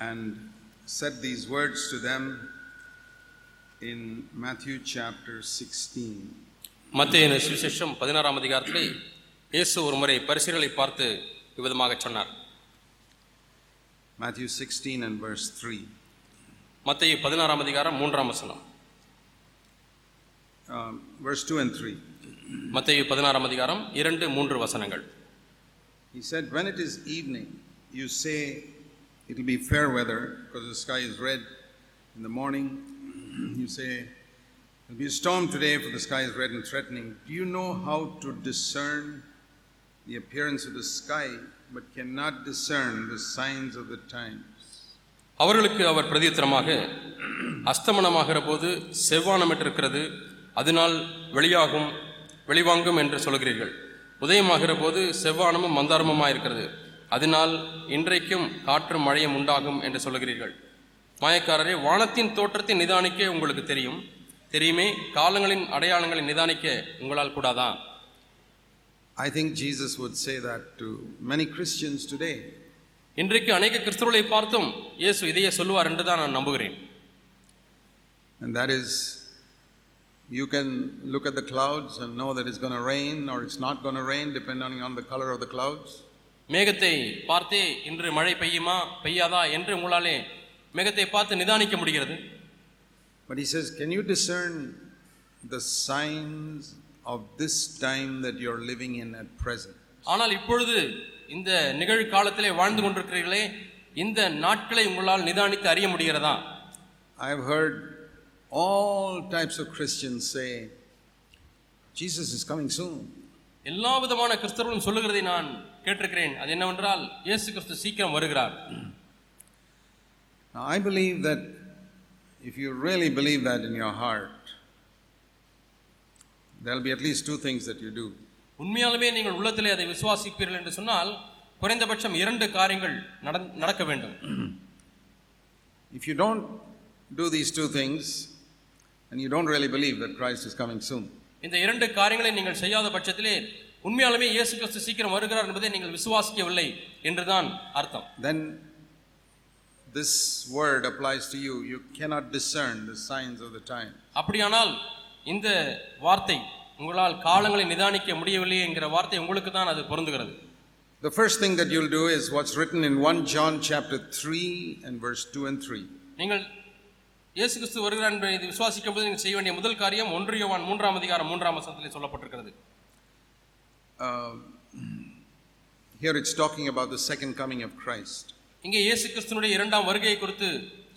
And said these words to them in Matthew chapter 16. மத்திய சுவிசேஷம் பதினாறாம் அதிகாரத்திலே இயேசு ஒரு முறை பரிசுகளை பார்த்து இவ்விதமாக சொன்னார் Matthew 16 and verse 3. மத்திய பதினாறாம் அதிகாரம் மூன்றாம் வசனம் Um, verse 2 and 3. மத்திய பதினாறாம் அதிகாரம் இரண்டு மூன்று வசனங்கள் He said, When it is evening, you say it'll be fair weather because the sky is red. In the morning, you say it'll be a storm today for the sky is red and threatening. Do you know how to discern the appearance of the sky but cannot discern the signs of the times? அவர்களுக்கு அவர் பிரதித்திரமாக அஸ்தமனமாகிற போது செவ்வானமிட்டிருக்கிறது அதனால் வெளியாகும் வெளிவாங்கும் என்று சொல்கிறீர்கள் உதயமாகிற போது செவ்வானமும் மந்தாரமுமாய் இருக்கிறது அதனால் இன்றைக்கும் காற்றும் மழையும் உண்டாகும் என்று சொல்கிறீர்கள் மாயக்காரரே வானத்தின் தோற்றத்தை நிதானிக்க உங்களுக்கு தெரியும் தெரியுமே காலங்களின் அடையாளங்களை நிதானிக்க உங்களால் கூடாதா I think Jesus would say that to many Christians today. இன்றைக்கு அநேக கிறிஸ்தவர்களை பார்த்தும் இயேசு இதையே சொல்லுவார் என்று தான் நான் நம்புகிறேன் And that is, you can look at the clouds and know that it's going to rain or it's not going to rain, depending on the color of the clouds. மேகத்தை பார்த்தே இன்று மழை பெய்யுமா பெய்யாதா என்று உங்களாலே மேகத்தை பார்த்து நிதானிக்க முடிகிறது But he says, Can you discern the signs of this time that you're living in at present? ஆனால் இப்பொழுது இந்த நிகழ்காலத்திலே வாழ்ந்து கொண்டிருக்கிறீர்களே இந்த நாட்களை உங்களால் நிதானித்து அறிய முடிகிறதா I've heard all types of Christians say, Jesus is coming soon. எல்லா விதமான கிறிஸ்தவர்களும் சொல்லுகிறதை நான் கேட்டிருக்கிறேன் அது என்னவென்றால் இயேசு கிறிஸ்து சீக்கிரம் வருகிறார் I believe that if you really believe that in your heart, there'll be at least two things that you do. உண்மையாலுமே நீங்கள் உள்ளத்திலே அதை விசுவாசிப்பீர்கள் என்று சொன்னால் குறைந்தபட்சம் இரண்டு காரியங்கள் நடக்க வேண்டும் If you don't do these two things, and you don't really believe that Christ is coming soon, இந்த இரண்டு காரியங்களை நீங்கள் செய்யாத பட்சத்திலே உண்மையாலுமே இயேசு கிறிஸ்து சீக்கிரம் வருகிறார் என்பதை நீங்கள் விசுவாசிக்கவில்லை என்றுதான் அர்த்தம் then this word applies to you. You cannot discern the signs of the time. அப்படியானால் இந்த வார்த்தை உங்களால் காலங்களை நிதானிக்க முடியவில்லை என்கிற வார்த்தை உங்களுக்கு தான் அது பொருந்துகிறது The first thing that you'll do is what's written in 1 John chapter 3 and verse 2 and 3. நீங்கள் இயேசு கிறிஸ்து வருகிறார் என்பதை இது விசுவாசிக்கும் போது நீங்கள் செய்ய வேண்டிய முதல் காரியம் ஒன்று யோவான் மூன்றாம் அதிகாரம் மூன்றாம் வசனத்திலே சொல்லப்பட்டிருக்கிறது here it's talking about the second coming of Christ. இங்கே இயேசு கிறிஸ்துனுடைய இரண்டாம் வருகையை குறித்து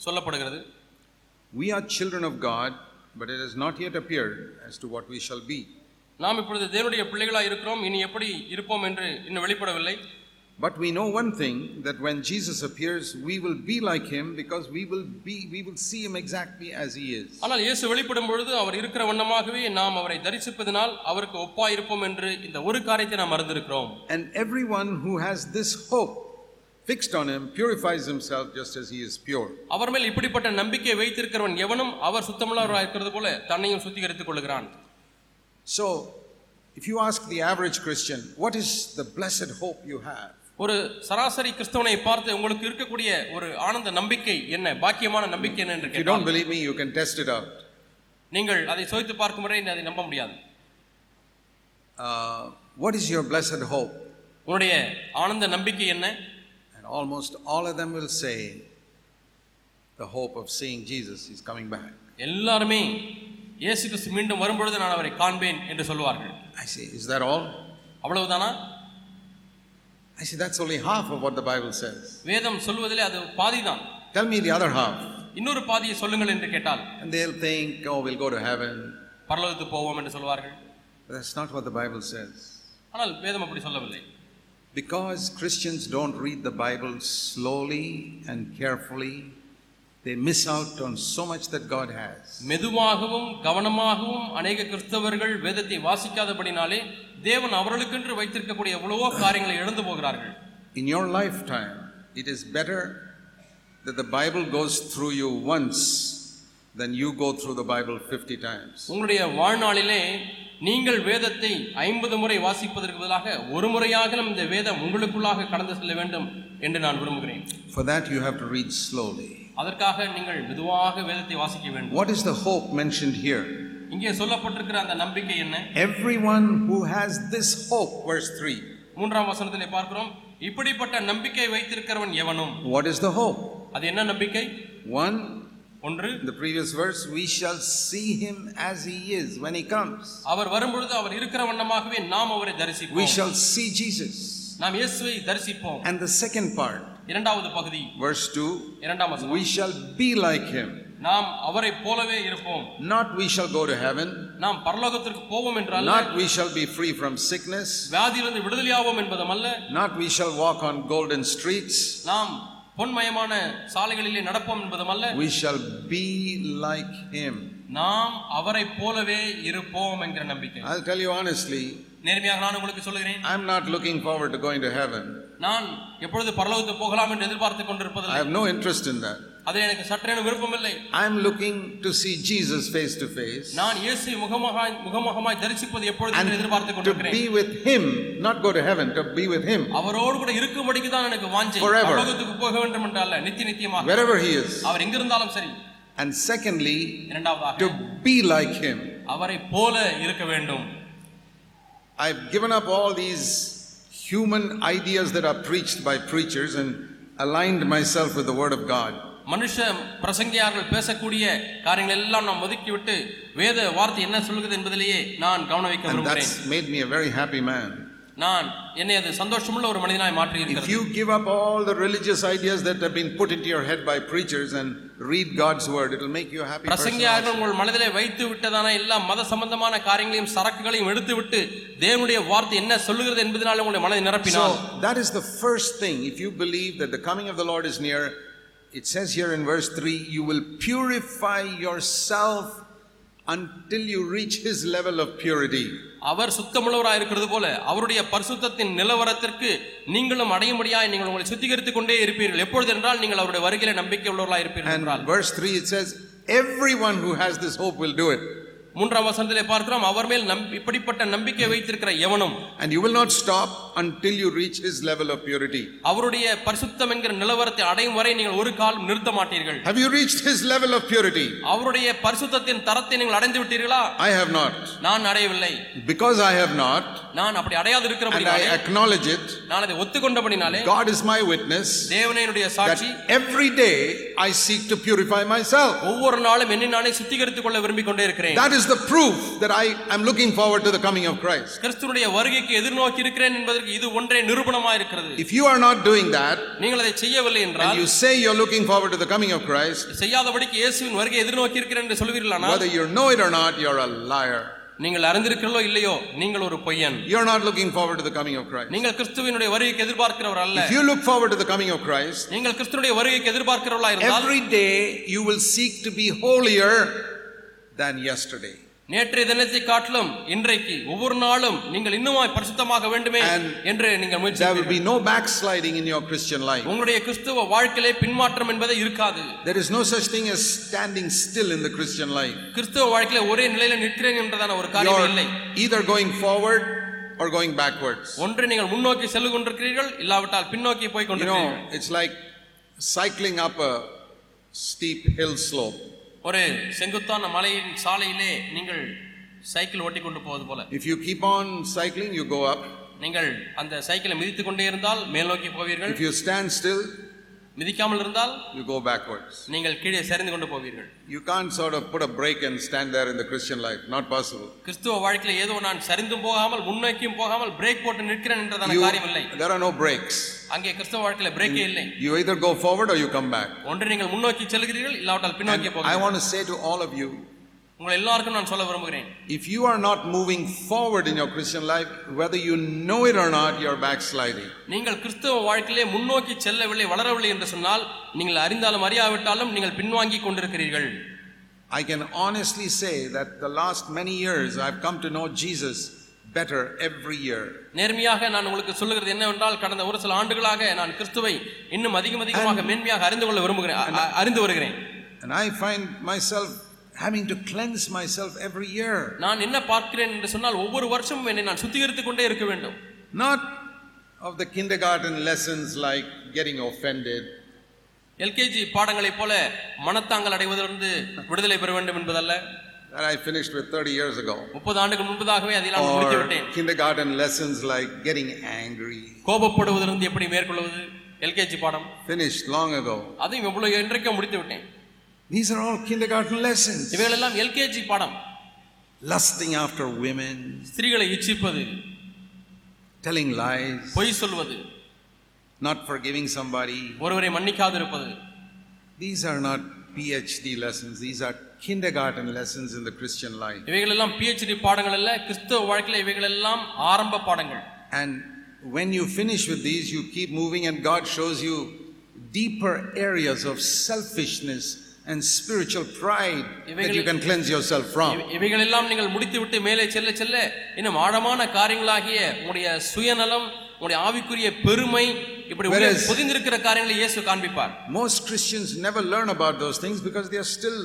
சொல்லப்படுகிறது We are children of God, but it has not yet appeared as to what we shall be. நாம் இப்பொழுது தேவனுடைய பிள்ளைகளாக இருக்கிறோம் இனி எப்படி இருப்போம் என்று இன்னும் வெளிப்படவில்லை But we know one thing that when Jesus appears, we will be like him because we will be we will see him exactly as he is. ஆனால் இயேசு வெளிப்படும் பொழுது அவர் இருக்கிற வண்ணமாகவே நாம் அவரை தரிசிப்பதனால் அவருக்கு ஒப்பா இருப்போம் என்று இந்த ஒரு காரியத்தை நாம் மறந்திருக்கிறோம் And everyone who has this hope fixed on him purifies himself just as he is pure. அவர் மேல் இப்படிப்பட்ட நம்பிக்கை வைத்திருக்கிறவன் எவனும் அவர் சுத்தமுள்ளவராக இருக்கிறது போல தன்னையும் சுத்திகரித்துக் கொள்கிறான் So, if you ask the average Christian, what is the blessed hope you have? ஒரு சராசரி கிறிஸ்தவனை பார்த்து உங்களுக்கு இருக்கக்கூடிய ஒரு ஆனந்த நம்பிக்கை என்ன பாக்கியமான நம்பிக்கை என்ன என்று you don't believe me, you can test it out. நீங்கள் அதை சோதித்து பார்க்கும் முறை அதை நம்ப முடியாது Uh, what is your blessed hope? உன்னுடைய ஆனந்த நம்பிக்கை என்ன And almost all of them will say, the hope of seeing Jesus is coming back. எல்லாருமே இயேசு கிறிஸ்து மீண்டும் வரும்பொழுது நான் அவரை காண்பேன் என்று சொல்வார்கள் I say, is that all? அவ்வளவுதானா I say, that's only half of what the Bible says. வேதம் சொல்வதிலே அது பாதிதான் Tell me the other half. இன்னொரு பாதியை சொல்லுங்கள் என்று கேட்டால் And they'll think, oh, we'll go to heaven. பரலோகத்துக்கு போவோம் என்று சொல்வார்கள் But that's not what the Bible says. ஆனால் வேதம் அப்படி சொல்லவில்லை Because Christians don't read the Bible slowly and carefully, they miss out on so much that God has. மெதுவாகவும் கவனமாகவும் அநேக கிறிஸ்தவர்கள் வேதத்தை வாசிக்காதபடினாலே தேவன் அவர்களுக்கென்று வைத்திருக்கக்கூடிய எவ்வளவோ காரியங்களை இழந்து போகிறார்கள் In your lifetime, it is better that the Bible goes through you once than you go through the Bible 50 times. உங்களுடைய வாழ்நாளிலே நீங்கள் வேதத்தை ஐம்பது முறை வாசிப்பதற்கு பதிலாக ஒரு முறையாகிலும் இந்த வேதம் உங்களுக்குள்ளாக கடந்து செல்ல வேண்டும் என்று நான் விரும்புகிறேன் For that, you have to read slowly. அதற்காக நீங்கள் மெதுவாக வேதத்தை வாசிக்க வேண்டும் What is the hope mentioned here? இங்கே சொல்லப்பட்டிருக்கிற அந்த நம்பிக்கை என்ன Everyone who has this hope, verse 3. மூன்றாம் வசனத்திலே பார்க்கிறோம் இப்படிப்பட்ட நம்பிக்கை வைத்திருக்கிறவன் எவனும் What is the hope? அது என்ன நம்பிக்கை One, ஒன்று in the previous verse, we shall see him as he is when he comes. அவர் வரும்பொழுது அவர் இருக்கிற வண்ணமாகவே நாம் அவரை We தரிசிப்போம் shall see Jesus. நாம் இயேசுவை தரிசிப்போம் And the second part, இரண்டாவது பகுதி verse 2, இரண்டாம் வசனம் we shall be like him. நாம் அவரை போலவே இருப்போம் Not we shall go to heaven, நாம் பரலோகத்திற்கு போவோம் என்றால் not we shall be free from sickness, வியாதியிலிருந்து விடுதலையாவோம் என்பதுமல்ல not we shall walk on golden streets, நாம் பொன்மயமான சாலைகளிலே நடப்போம் என்பதுமல்ல we shall be like him. நாம் அவரை போலவே இருப்போம் என்கிற நம்பிக்கை I'll tell you honestly, நேர்மையாக நான் உங்களுக்கு சொல்லுகிறேன் I'm not looking forward to going to heaven. நான் எப்பொழுது பரலோகத்துக்கு போகலாம் என்று எதிர்பார்த்து I கொண்டிருப்பதில்லை have no interest in that. அதில் எனக்கு சற்றேனும் விருப்பமில்லை I'm looking to see Jesus face to face நான் இயேசு முகமுகமாய் முகமுகமாய் தரிசிப்பது எப்பொழுது என்று எதிர்பார்த்து to கொண்டிருக்கிறேன் be with him, not go to heaven, to be with him அவரோடு கூட இருக்கும்படிக்கு தான் எனக்கு வாஞ்சை Forever. பரலோகத்துக்கு போக வேண்டும் என்று அல்ல நித்திய நித்தியமாக wherever he is. அவர் எங்கிருந்தாலும் சரி And secondly, இரண்டாவதாக to be like him. அவரை போல இருக்க வேண்டும் I've given up all these human ideas that are preached by preachers and aligned myself with the word of God. மனுஷ பிரசங்கியார்கள் பேசக்கூடிய காரியங்கள் எல்லாம் நாம் ஒதுக்கிவிட்டு வேத வார்த்தை என்ன சொல்லுகிறது என்பதிலேயே நான் கவனம் வைக்க And விரும்புகிறேன் that's made me a very happy man. நான் என்னை அது சந்தோஷமுள்ள ஒரு மனிதனாய் மாற்றி If இருக்கிறது you give up all the religious ideas that have been put into your head by preachers and read God's word, it will make you a happy person. பிரசங்கியார்கள் also. உங்கள் மனதிலே வைத்து விட்டதான எல்லா மத சம்பந்தமான காரியங்களையும் சரக்குகளையும் எடுத்து விட்டு தேவனுடைய வார்த்தை என்ன சொல்லுகிறது என்பதனால உங்களுடைய மனதை நிரப்பினால் So that is the first thing. If you believe that the coming of the Lord is near, it says here in verse 3 you will purify yourself until you reach his level of purity. அவர் சுத்தமுள்ளவராய் இருக்கிறது போல அவருடைய பரிசுத்தத்தின் நிலவரத்திற்கு நீங்களும் அடையும்படியாய் நீங்கள் உங்களை சுத்திகரித்துக் கொண்டே இருப்பீர்கள் எப்பொழுது என்றால் நீங்கள் அவருடைய வருகையில நம்பிக்கை உள்ளவர்களாய் இருப்பீர்கள் என்றால் verse 3 it says, Everyone who has this hope will do it. மூன்றாம் வசனத்திலே பார்க்கிறோம் அவர் மேல் நம் இப்படிப்பட்ட நம்பிக்கை வைத்திருக்கிற எவனும் And you will not stop until you reach his level of purity. அவருடைய பரிசுத்தம் என்கிற நிலவரத்தை அடையும் வரை நீங்கள் ஒரு காலம் நிறுத்த மாட்டீர்கள் Have you reached his level of purity? அவருடைய பரிசுத்தத்தின் தரத்தை நீங்கள் அடைந்து விட்டீர்களா I have not. நான் அடையவில்லை Because I have not, நான் அப்படி அடையாது and I இருக்கிறபடினாலே acknowledge it, நான் அதை ஒத்துக்கொண்டபடினாலே God is my witness தேவனே என்னுடைய that சாட்சி every day I seek to purify myself. ஒவ்வொரு நாளும் என்னை நானே சுத்திகரித்துக் கொள்ள விரும்பிக் கொண்டே இருக்கிறேன் That is the proof that I am looking forward to the coming of Christ. கிறிஸ்துவனுடைய வருகைக்கு எதிர்நோக்கி இருக்கிறேன் என்பதற்கு இது ஒன்றே நிரூபணமா இருக்கிறது If you are not doing that, நீங்கள் அதை செய்யவில்லை என்றால் and you say you're looking forward to the coming of Christ, செய்யாதபடிக்கு இயேசுவின் வருகை எதிர்நோக்கி இருக்கிறேன் என்று சொல்வீர்களானால் whether you know it or not, you're a liar. நீங்கள் அறிந்திருக்கிறீர்களோ இல்லையோ நீங்கள் ஒரு பொய்யன் You're not looking forward to the coming of Christ. நீங்கள் கிறிஸ்துவினுடைய வருகைக்கு எதிர்பார்க்கிறவர் அல்ல If you look forward to the coming of Christ, நீங்கள் கிறிஸ்துவனுடைய வருகைக்கு எதிர்பார்க்கிறவர்களா இருந்தால் every day you will seek to be holier than yesterday. நேற்றைய தினத்தை காட்டிலும் இன்றைக்கு ஒவ்வொரு நாளும் நீங்கள் இன்னுமாய் பரிசுத்தமாக வேண்டுமே என்று நீங்கள் முயற்சி There will be no backsliding in your Christian life. உங்களுடைய கிறிஸ்துவ வாழ்க்கையிலே பின்மாற்றம் என்பதே இருக்காது There is no such thing as standing still in the Christian life. கிறிஸ்துவ வாழ்க்கையில ஒரே நிலையில நிற்கிறேன் என்றதான ஒரு காரியம் இல்லை either going forward or going backwards. ஒன்று நீங்கள் முன்னோக்கி செல்லு கொண்டிருக்கிறீர்கள் இல்லாவிட்டால் பின்னோக்கி போய் You கொண்டிருக்கிறீர்கள் know, it's like cycling up a steep hill slope. ஒரு செங்குத்தான மலையின் சாலையிலே நீங்கள் சைக்கிள் ஓட்டி கொண்டு போவது போல If you keep on cycling, you go up. நீங்கள் அந்த சைக்கிளை மிதித்துக் கொண்டே இருந்தால் மேல் நோக்கி போவீர்கள் If you stand still, மிதிக்காமல் இருந்தால் you go backwards. நீங்கள் கீழே சரிந்து கொண்டு போவீர்கள் You can't sort of put a brake and stand there in the Christian life. Not possible. கிறிஸ்துவ வாழ்க்கையில ஏதோ நான் சரிந்தும் போகாமல் முன்னோக்கியும் போகாமல் பிரேக் போட்டு நிற்கிறேன் என்றதான காரியம் இல்லை there are no brakes. அங்கே கிறிஸ்துவ வாழ்க்கையில பிரேக்கே இல்லை You either go forward or you come back. ஒன்று நீங்கள் முன்னோக்கி செல்கிறீர்கள் இல்லாவிட்டால் பின்னோக்கி போகிறீர்கள் want to say to all of you, உங்கள் எல்லாருக்கும் நான் சொல்ல விரும்புகிறேன் if you are not moving forward in your Christian life, whether you know it or not, you're backsliding. நீங்கள் கிறிஸ்துவ வாழ்க்கையிலே முன்னோக்கி செல்லவில்லை வளரவில்லை என்று சொன்னால் நீங்கள் அறிந்தாலும் அறியாவிட்டாலும் நீங்கள் பின்வாங்கி கொண்டிருக்கிறீர்கள் I can honestly say that the last many years I've come to know Jesus better every year. நேர்மையாக நான் உங்களுக்கு சொல்லுகிறது என்னவென்றால் கடந்த ஒரு சில ஆண்டுகளாக நான் கிறிஸ்துவை இன்னும் அதிகம் அதிகமாக மேன்மையாக அறிந்து கொள்ள விரும்புகிறேன் அறிந்து வருகிறேன் And I find myself having to cleanse myself every year. நான் என்ன பார்க்கிறேன் என்று சொன்னால் ஒவ்வொரு வருஷமும் என்னை நான் சுத்திகரித்துக் கொண்டே இருக்க வேண்டும் Not of the kindergarten lessons like getting offended, LKG பாடங்களைப் போல மனத்தாங்கல் அடைவதிலிருந்து விடுதலை பெற வேண்டும் என்பதல்ல that I finished with 30 years ago. முப்பது ஆண்டுகள் முன்பதாகவே அதில் நான் முடித்து Or விட்டேன் kindergarten lessons like getting angry. கோபப்படுவதிலிருந்து எப்படி மேற்கொள்வது எல்கேஜி பாடம் Finished long ago. அதையும் இவ்வளவு இன்றைக்கே முடித்து விட்டேன் These are all kindergarten lessons. இவைகள் எல்லாம் எல்கேஜி பாடம் Lusting after women, ஸ்திரீகளை இச்சிப்பது telling lies, பொய் சொல்வது not forgiving somebody. ஒருவரை மன்னிக்காதிருப்பது These are not PhD lessons. These are kindergarten lessons in the Christian life. இவைகள் எல்லாம் பிஹெச்டி பாடங்கள் அல்ல கிறிஸ்தவ வாழ்க்கையில இவைகள் எல்லாம் ஆரம்ப பாடங்கள் And when you finish with these, you keep moving, and God shows you deeper areas of selfishness and spiritual pride that you can cleanse yourself from. இவை- இவைகள் எல்லாம் நீங்கள் முடித்துவிட்டு மேலே செல்ல செல்ல இன்னும் ஆழமான காரியங்களாகிய உங்களுடைய சுயநலம் உங்களுடைய ஆவிக்குரிய பெருமை இப்படி பொதிந்திருக்கிற காரியங்களை இயேசு காண்பிப்பார் Most Christians never learn about those things because they are still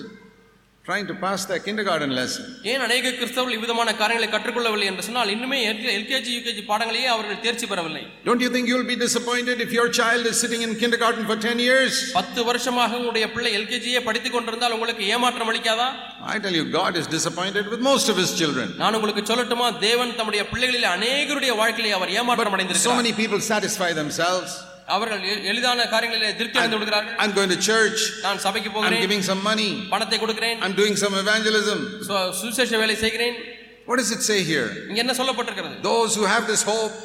trying to pass their kindergarten lesson. ஏன் அநேக கிறிஸ்தவர்கள் இவ்விதமான காரியங்களை கற்றுக்கொள்ளவில்லை என்று சொன்னால் இன்னுமே எல்கேஜி யூகேஜி பாடங்களையே அவர்கள் தேர்ச்சி பெறவில்லை Don't you think you'll be disappointed if your child is sitting in kindergarten for 10 years? பத்து வருஷமாக உங்களுடைய பிள்ளை எல்கேஜியே படித்துக் கொண்டிருந்தால் உங்களுக்கு ஏமாற்றம் அளிக்காதா I tell you, God is disappointed with most of His children. நான் உங்களுக்கு சொல்லட்டுமா தேவன் தம்முடைய பிள்ளைகளில் அநேகருடைய வாழ்க்கையிலே அவர் ஏமாற்றம் So அடைந்திருக்கிறார் many people satisfy themselves. அவர்கள் எ- எளிதான காரியங்களிலே திருப்தி அடைந்து விடுகிறார்கள் I'm going to church, நான் சபைக்கு I'm போகிறேன் giving some money, பணத்தை கொடுக்கிறேன் I'm doing some evangelism. சு- சுவிசேஷ வேலை செய்கிறேன் What does it say here? இங்க என்ன சொல்லப்பட்டிருக்கிறது Those who have this hope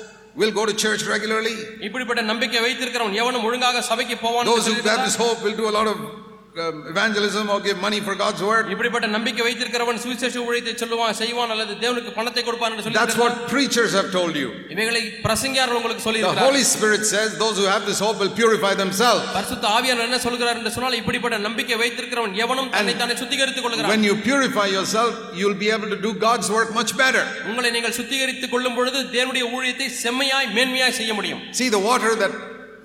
will go to church regularly. இப்படிப்பட்ட நம்பிக்கை வைத்திருக்கிறவன் எவனும் ஒழுங்காக சபைக்கு போவான் Those who have this hope will do a lot of um, evangelism or give money for God's. இப்படிப்பட்ட நம்பிக்கை வைத்திருக்கிறவன் சுவிசேஷ ஊழியத்தை சொல்லுவான் செய்வான் அல்லது தேவனுக்கு பணத்தை கொடுப்பான் என்று சொல்லி That's what preachers have told you. இவைகளை பிரசங்கியார்கள் உங்களுக்கு சொல்லி The இருக்கிறார் Holy Spirit says those who have this hope will purify themselves. பரிசுத்த ஆவியானவர் என்ன சொல்கிறார் என்று சொன்னால் இப்படிப்பட்ட நம்பிக்கை வைத்திருக்கிறவன் எவனும் தன்னை தானே சுத்திகரித்துக் கொள்கிறான் When you purify yourself, you'll be able to do God's work much better. உங்களை நீங்கள் சுத்திகரித்துக் கொள்ளும் பொழுது தேவனுடைய ஊழியத்தை செம்மையாய் மேன்மையாய் செய்ய முடியும் See, the water that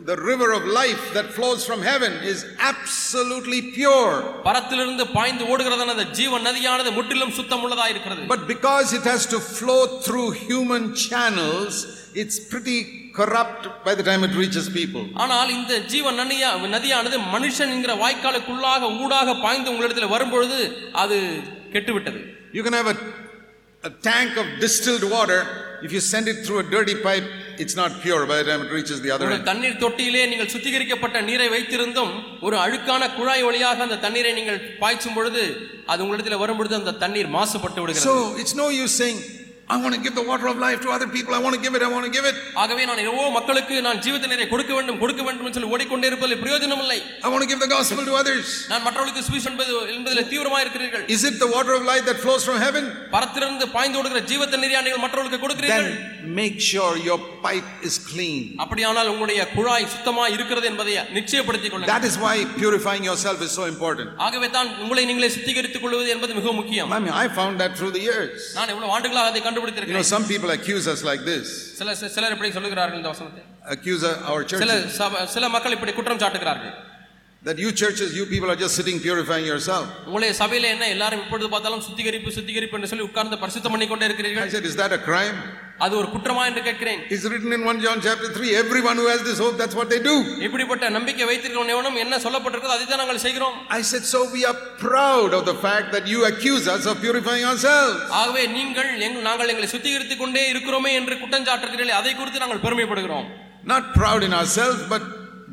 the river of life that flows from heaven is absolutely pure. பரத்திலிருந்து பாய்ந்து ஓடுகிறதான அந்த ஜீவன் நதியானது முற்றிலும் சுத்தம் உள்ளதா இருக்கிறது But because it has to flow through human channels, it's pretty corrupt by the time it reaches people. ஆனால் இந்த ஜீவன் நதியா நதியானது மனுஷன் என்கிற வாய்க்காலுக்குள்ளாக ஊடாக பாய்ந்து உங்களிடத்தில் வரும்பொழுது அது கெட்டுவிட்டது You can have a, a tank of distilled water. If you send it through a dirty pipe, it's not pure by the time it reaches the other ஒரு end. தண்ணீர் தொட்டியிலே நீங்கள் சுத்திகரிக்கப்பட்ட நீரை வைத்திருந்தும் ஒரு அழுக்கான குழாய் வழியாக அந்த தண்ணீரை நீங்கள் பாய்ச்சும் பொழுது அது உங்களிடத்தில் வரும் பொழுது அந்த தண்ணீர் மாசுபட்டு விடுகிறது So it's no use saying, I want to give the water of life to other people. I want to give it. I want to give it. ஆகவே நான் எவ்வளோ மக்களுக்கு நான் ஜீவத்த நீரை கொடுக்க வேண்டும் கொடுக்க வேண்டும் என்று சொல்லி ஓடிக்கொண்டே இருப்பதில் பிரயோஜனம் இல்லை I want to give the gospel to others. நான் மற்றவர்களுக்கு சுவிஸ் என்பது என்பதில் தீவிரமாக இருக்கிறீர்கள் Is it the water of life that flows from heaven? பரத்திலிருந்து பாய்ந்து ஓடுகிற ஜீவத்த நீரை நீங்கள் மற்றவர்களுக்கு கொடுக்கிறீர்கள் Then make sure your pipe is clean. அப்படியானால் உங்களுடைய குழாய் சுத்தமா இருக்கிறது என்பதை நிச்சயப்படுத்திக் கொள்ளுங்கள் That is why purifying yourself is so important. ஆகவே தான் உங்களை நீங்களே சுத்திகரித்துக் கொள்வது என்பது மிக முக்கியம் I mean, I found that through the years. நான் எவ்வளவு ஆண்டுகளாக அதை You know, கண்டுபிடித்திருக்கிறேன் some people accuse us like this. சில சிலர் இப்படி சொல்லுகிறார்கள் இந்த வசனத்தை Accuse our சில churches சப- சில மக்கள் இப்படி குற்றம் சாட்டுகிறார்கள் that you churches, you people are just sitting purifying yourself. உங்களுடைய சபையில என்ன எல்லாரும் இப்பொழுது பார்த்தாலும் சுத்திகரிப்பு சுத்திகரிப்பு என்று சொல்லி உட்கார்ந்து பரிசுத்தம் பண்ணி கொண்டே I இருக்கிறீர்கள் said, Is that a crime? அது ஒரு குற்றமா என்று கேட்கிறேன் It's written in 1 John chapter 3. Everyone who has this hope, that's what they do. இப்படிப்பட்ட நம்பிக்கை வைத்திருக்கிறவன் எவனும் என்ன சொல்லப்பட்டிருக்கிறதோ அதை தான் நாங்கள் செய்கிறோம் I said, So we are proud of the fact that you accuse us of purifying ourselves. ஆகவே நீங்கள் எங்கள் நாங்கள் எங்களை சுத்திகரித்துக் கொண்டே இருக்கிறோமே என்று குற்றம் சாட்டுகிறீர்கள் அதை குறித்து நாங்கள் பெருமைப்படுகிறோம் Not proud in ourselves, but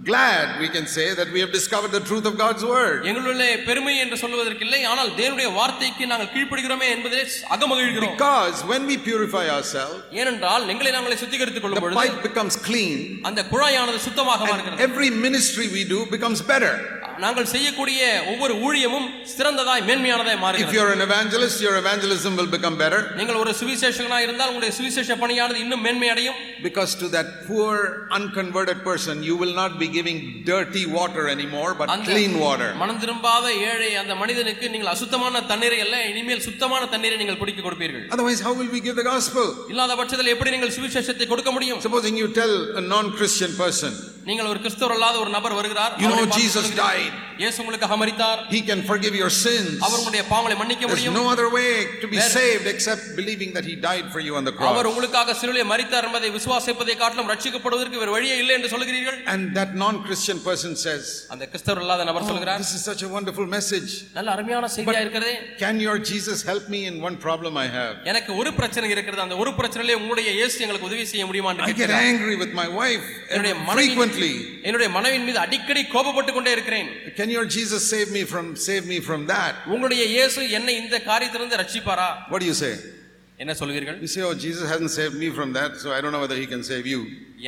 glad we can say that we have discovered the truth of God's word. எங்களுடைய பெருமை என்று சொல்வதற்கில்லை ஆனால் தேவனுடைய வார்த்தைக்கு நாங்கள் கீழ்ப்படுகிறோமே என்பதிலே அகமகிழ்கிறோம் Because when we purify ourselves, ஏனென்றால் எங்களை நாங்களே சுத்திகரித்துக் கொள்ளும் the பொழுது pipe becomes clean, அந்த குழாயானது சுத்தமாக and மாறுகிறது every ministry we do becomes better. நாங்கள் செய்யக்கூடிய ஒவ்வொரு ஊழியமும் சிறந்ததாய் மேன்மையானதாய் If மாறுகிறது you're an evangelist, your evangelism will become better. நீங்கள் ஒரு சுவிசேஷகனாக இருந்தால் உங்களுடைய சுவிசேஷ பணியானது இன்னும் மேன்மை அடையும் Because to that poor, unconverted person, you will not be giving dirty water anymore, but அந்த clean water. மனம் திரும்பாத ஏழை அந்த மனிதனுக்கு நீங்கள் அசுத்தமான தண்ணீரை அல்ல இனிமேல் சுத்தமான தண்ணீரை நீங்கள் குடிக்க கொடுப்பீர்கள் Otherwise, how will we give the gospel? இல்லாத பட்சத்தில் எப்படி நீங்கள் சுவிசேஷத்தை கொடுக்க முடியும் Supposing you tell a non Christian person, நீங்கள் ஒரு கிறிஸ்தவர் அல்லாத ஒரு நபர் வருகிறார் You know அவரை பார்த்து Jesus சொல்லுகிறீர்கள், died. இயேசு உங்களுக்காக மரித்தார் He can forgive your sins. அவர் உங்களுடைய பாவங்களை மன்னிக்க There's முடியும் no other way to be There- saved except believing that He died for you on the our cross. உங்களுக்காக சிலுவையை மரித்தார் என்பதை விசுவாசிப்பதை காட்டிலும் ரட்சிக்கப்படுவதற்கு வேறு வழியே இல்லை என்று சொல்கிறீர்கள் And that non-Christian person says, அந்த கிறிஸ்தவர் அல்லாத நபர் "Oh, சொல்கிறார் this is such a wonderful message. நல்ல அருமையான செய்தியா இருக்கிறதே Can your Jesus help me in one problem I have? எனக்கு ஒரு பிரச்சனை இருக்கிறது அந்த ஒரு பிரச்சனையிலே உங்களுடைய இயேசு எங்களுக்கு உதவி செய்ய முடியுமா என்று I get கேட்கிறார். angry with my wife என்னுடைய every- மனைவி frequently. என்னுடைய மனைவியின் மீது அடிக்கடி கோபப்பட்டு கொண்டே இருக்கிறேன் Can your Jesus save me from save me from that? உங்களுடைய இயேசு என்னை இந்த காரியத்திலிருந்து ரட்சிப்பாரா What do you say? என்ன சொல்வீர்கள் You say, "Oh, Jesus hasn't saved me from that, so I don't know whether He can save you."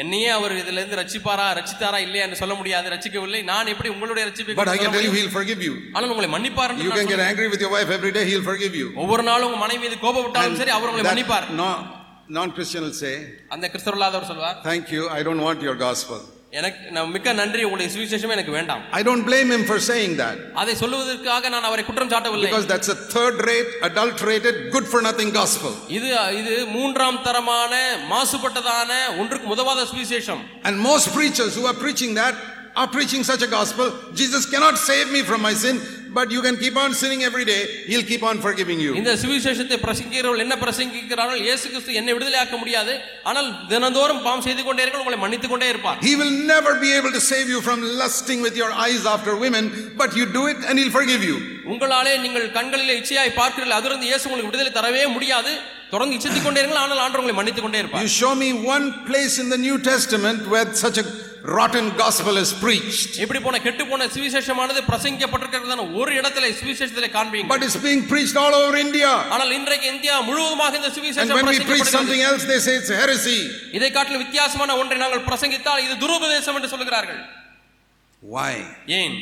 என்னையே அவர் இதுல இருந்து ரட்சிப்பாரா ரட்சித்தாரா இல்லையா என்று சொல்ல முடியாது ரட்சிக்கவில்லை நான் எப்படி உங்களுடைய ரட்சிப்பை But I சொல்ல can tell you, முடியும்? He'll forgive you. ஆனால் உங்களை மன்னிப்பார் என்று You நான் can get சொல்கிறேன். angry with your wife every day; He'll forgive you. ஒவ்வொரு நாளும் உங்க மனைவி மீது கோபப்பட்டாலும் சரி அவர் உங்களை that மன்னிப்பார் non- non-Christian will say, அந்த கிறிஸ்தவர் இல்லாதவர் சொல்வார் "Thank you. I don't want your gospel." எனக்கு நான் மிக்க நன்றி உங்களுடைய சுவிசேஷமே எனக்கு வேண்டாம் I don't blame him for saying that அதை சொல்லுவதற்காக நான் அவரை குற்றம் சாட்டவில்லை because that's a third-rate, adulterated, good-for-nothing gospel. இது இது மூன்றாம் தரமான மாசுபட்டதான ஒன்றுக்கு உதவாத சுவிசேஷம் And most preachers who are preaching that are preaching such a gospel. Jesus cannot save me from my sin, but you can keep on sinning every day. He'll keep on forgiving you. இந்த சுவிசேஷத்தை பிரசங்கிக்கிறவர்கள் என்ன பிரசங்கிக்கிறார்கள் இயேசு கிறிஸ்து என்னை விடுதலையாக்க முடியாது ஆனால் தினந்தோறும் பாவம் செய்து கொண்டே இருங்கள் உங்களை மன்னித்துக் கொண்டே இருப்பார் He will never be able to save you from lusting with your eyes after women, but you do it and he'll forgive you. உங்களாலே நீங்கள் கண்களிலே இச்சையாய் பார்க்கிறீர்கள் அதிலிருந்து இயேசு உங்களுக்கு விடுதலை தரவே முடியாது தொடர்ந்து இச்சித்துக் கொண்டே இருங்கள் ஆனால் ஆண்டவர் உங்களை மன்னித்துக் கொண்டே இருப்பார் You show me one place in the New Testament where such a rotten gospel is preached. இப்படி போன கெட்டு போன சுவிசேஷமானது பிரசங்கிக்கப்பட்டிருக்கிறதான ஒரு இடத்துல சுவிசேஷத்திலே காண்பீங்க But it's being preached all over India. ஆனால் இன்றைக்கு இந்தியா முழுவதுமாக இந்த And சுவிசேஷம் when we preach பிரசங்கிக்கப்படுகிறது. something else, they say it's heresy. இதை காட்டிலும் வித்தியாசமான ஒன்றை நாங்கள் பிரசங்கித்தால் இது துருபதேசம் என்று சொல்கிறார்கள் Why? ஏன்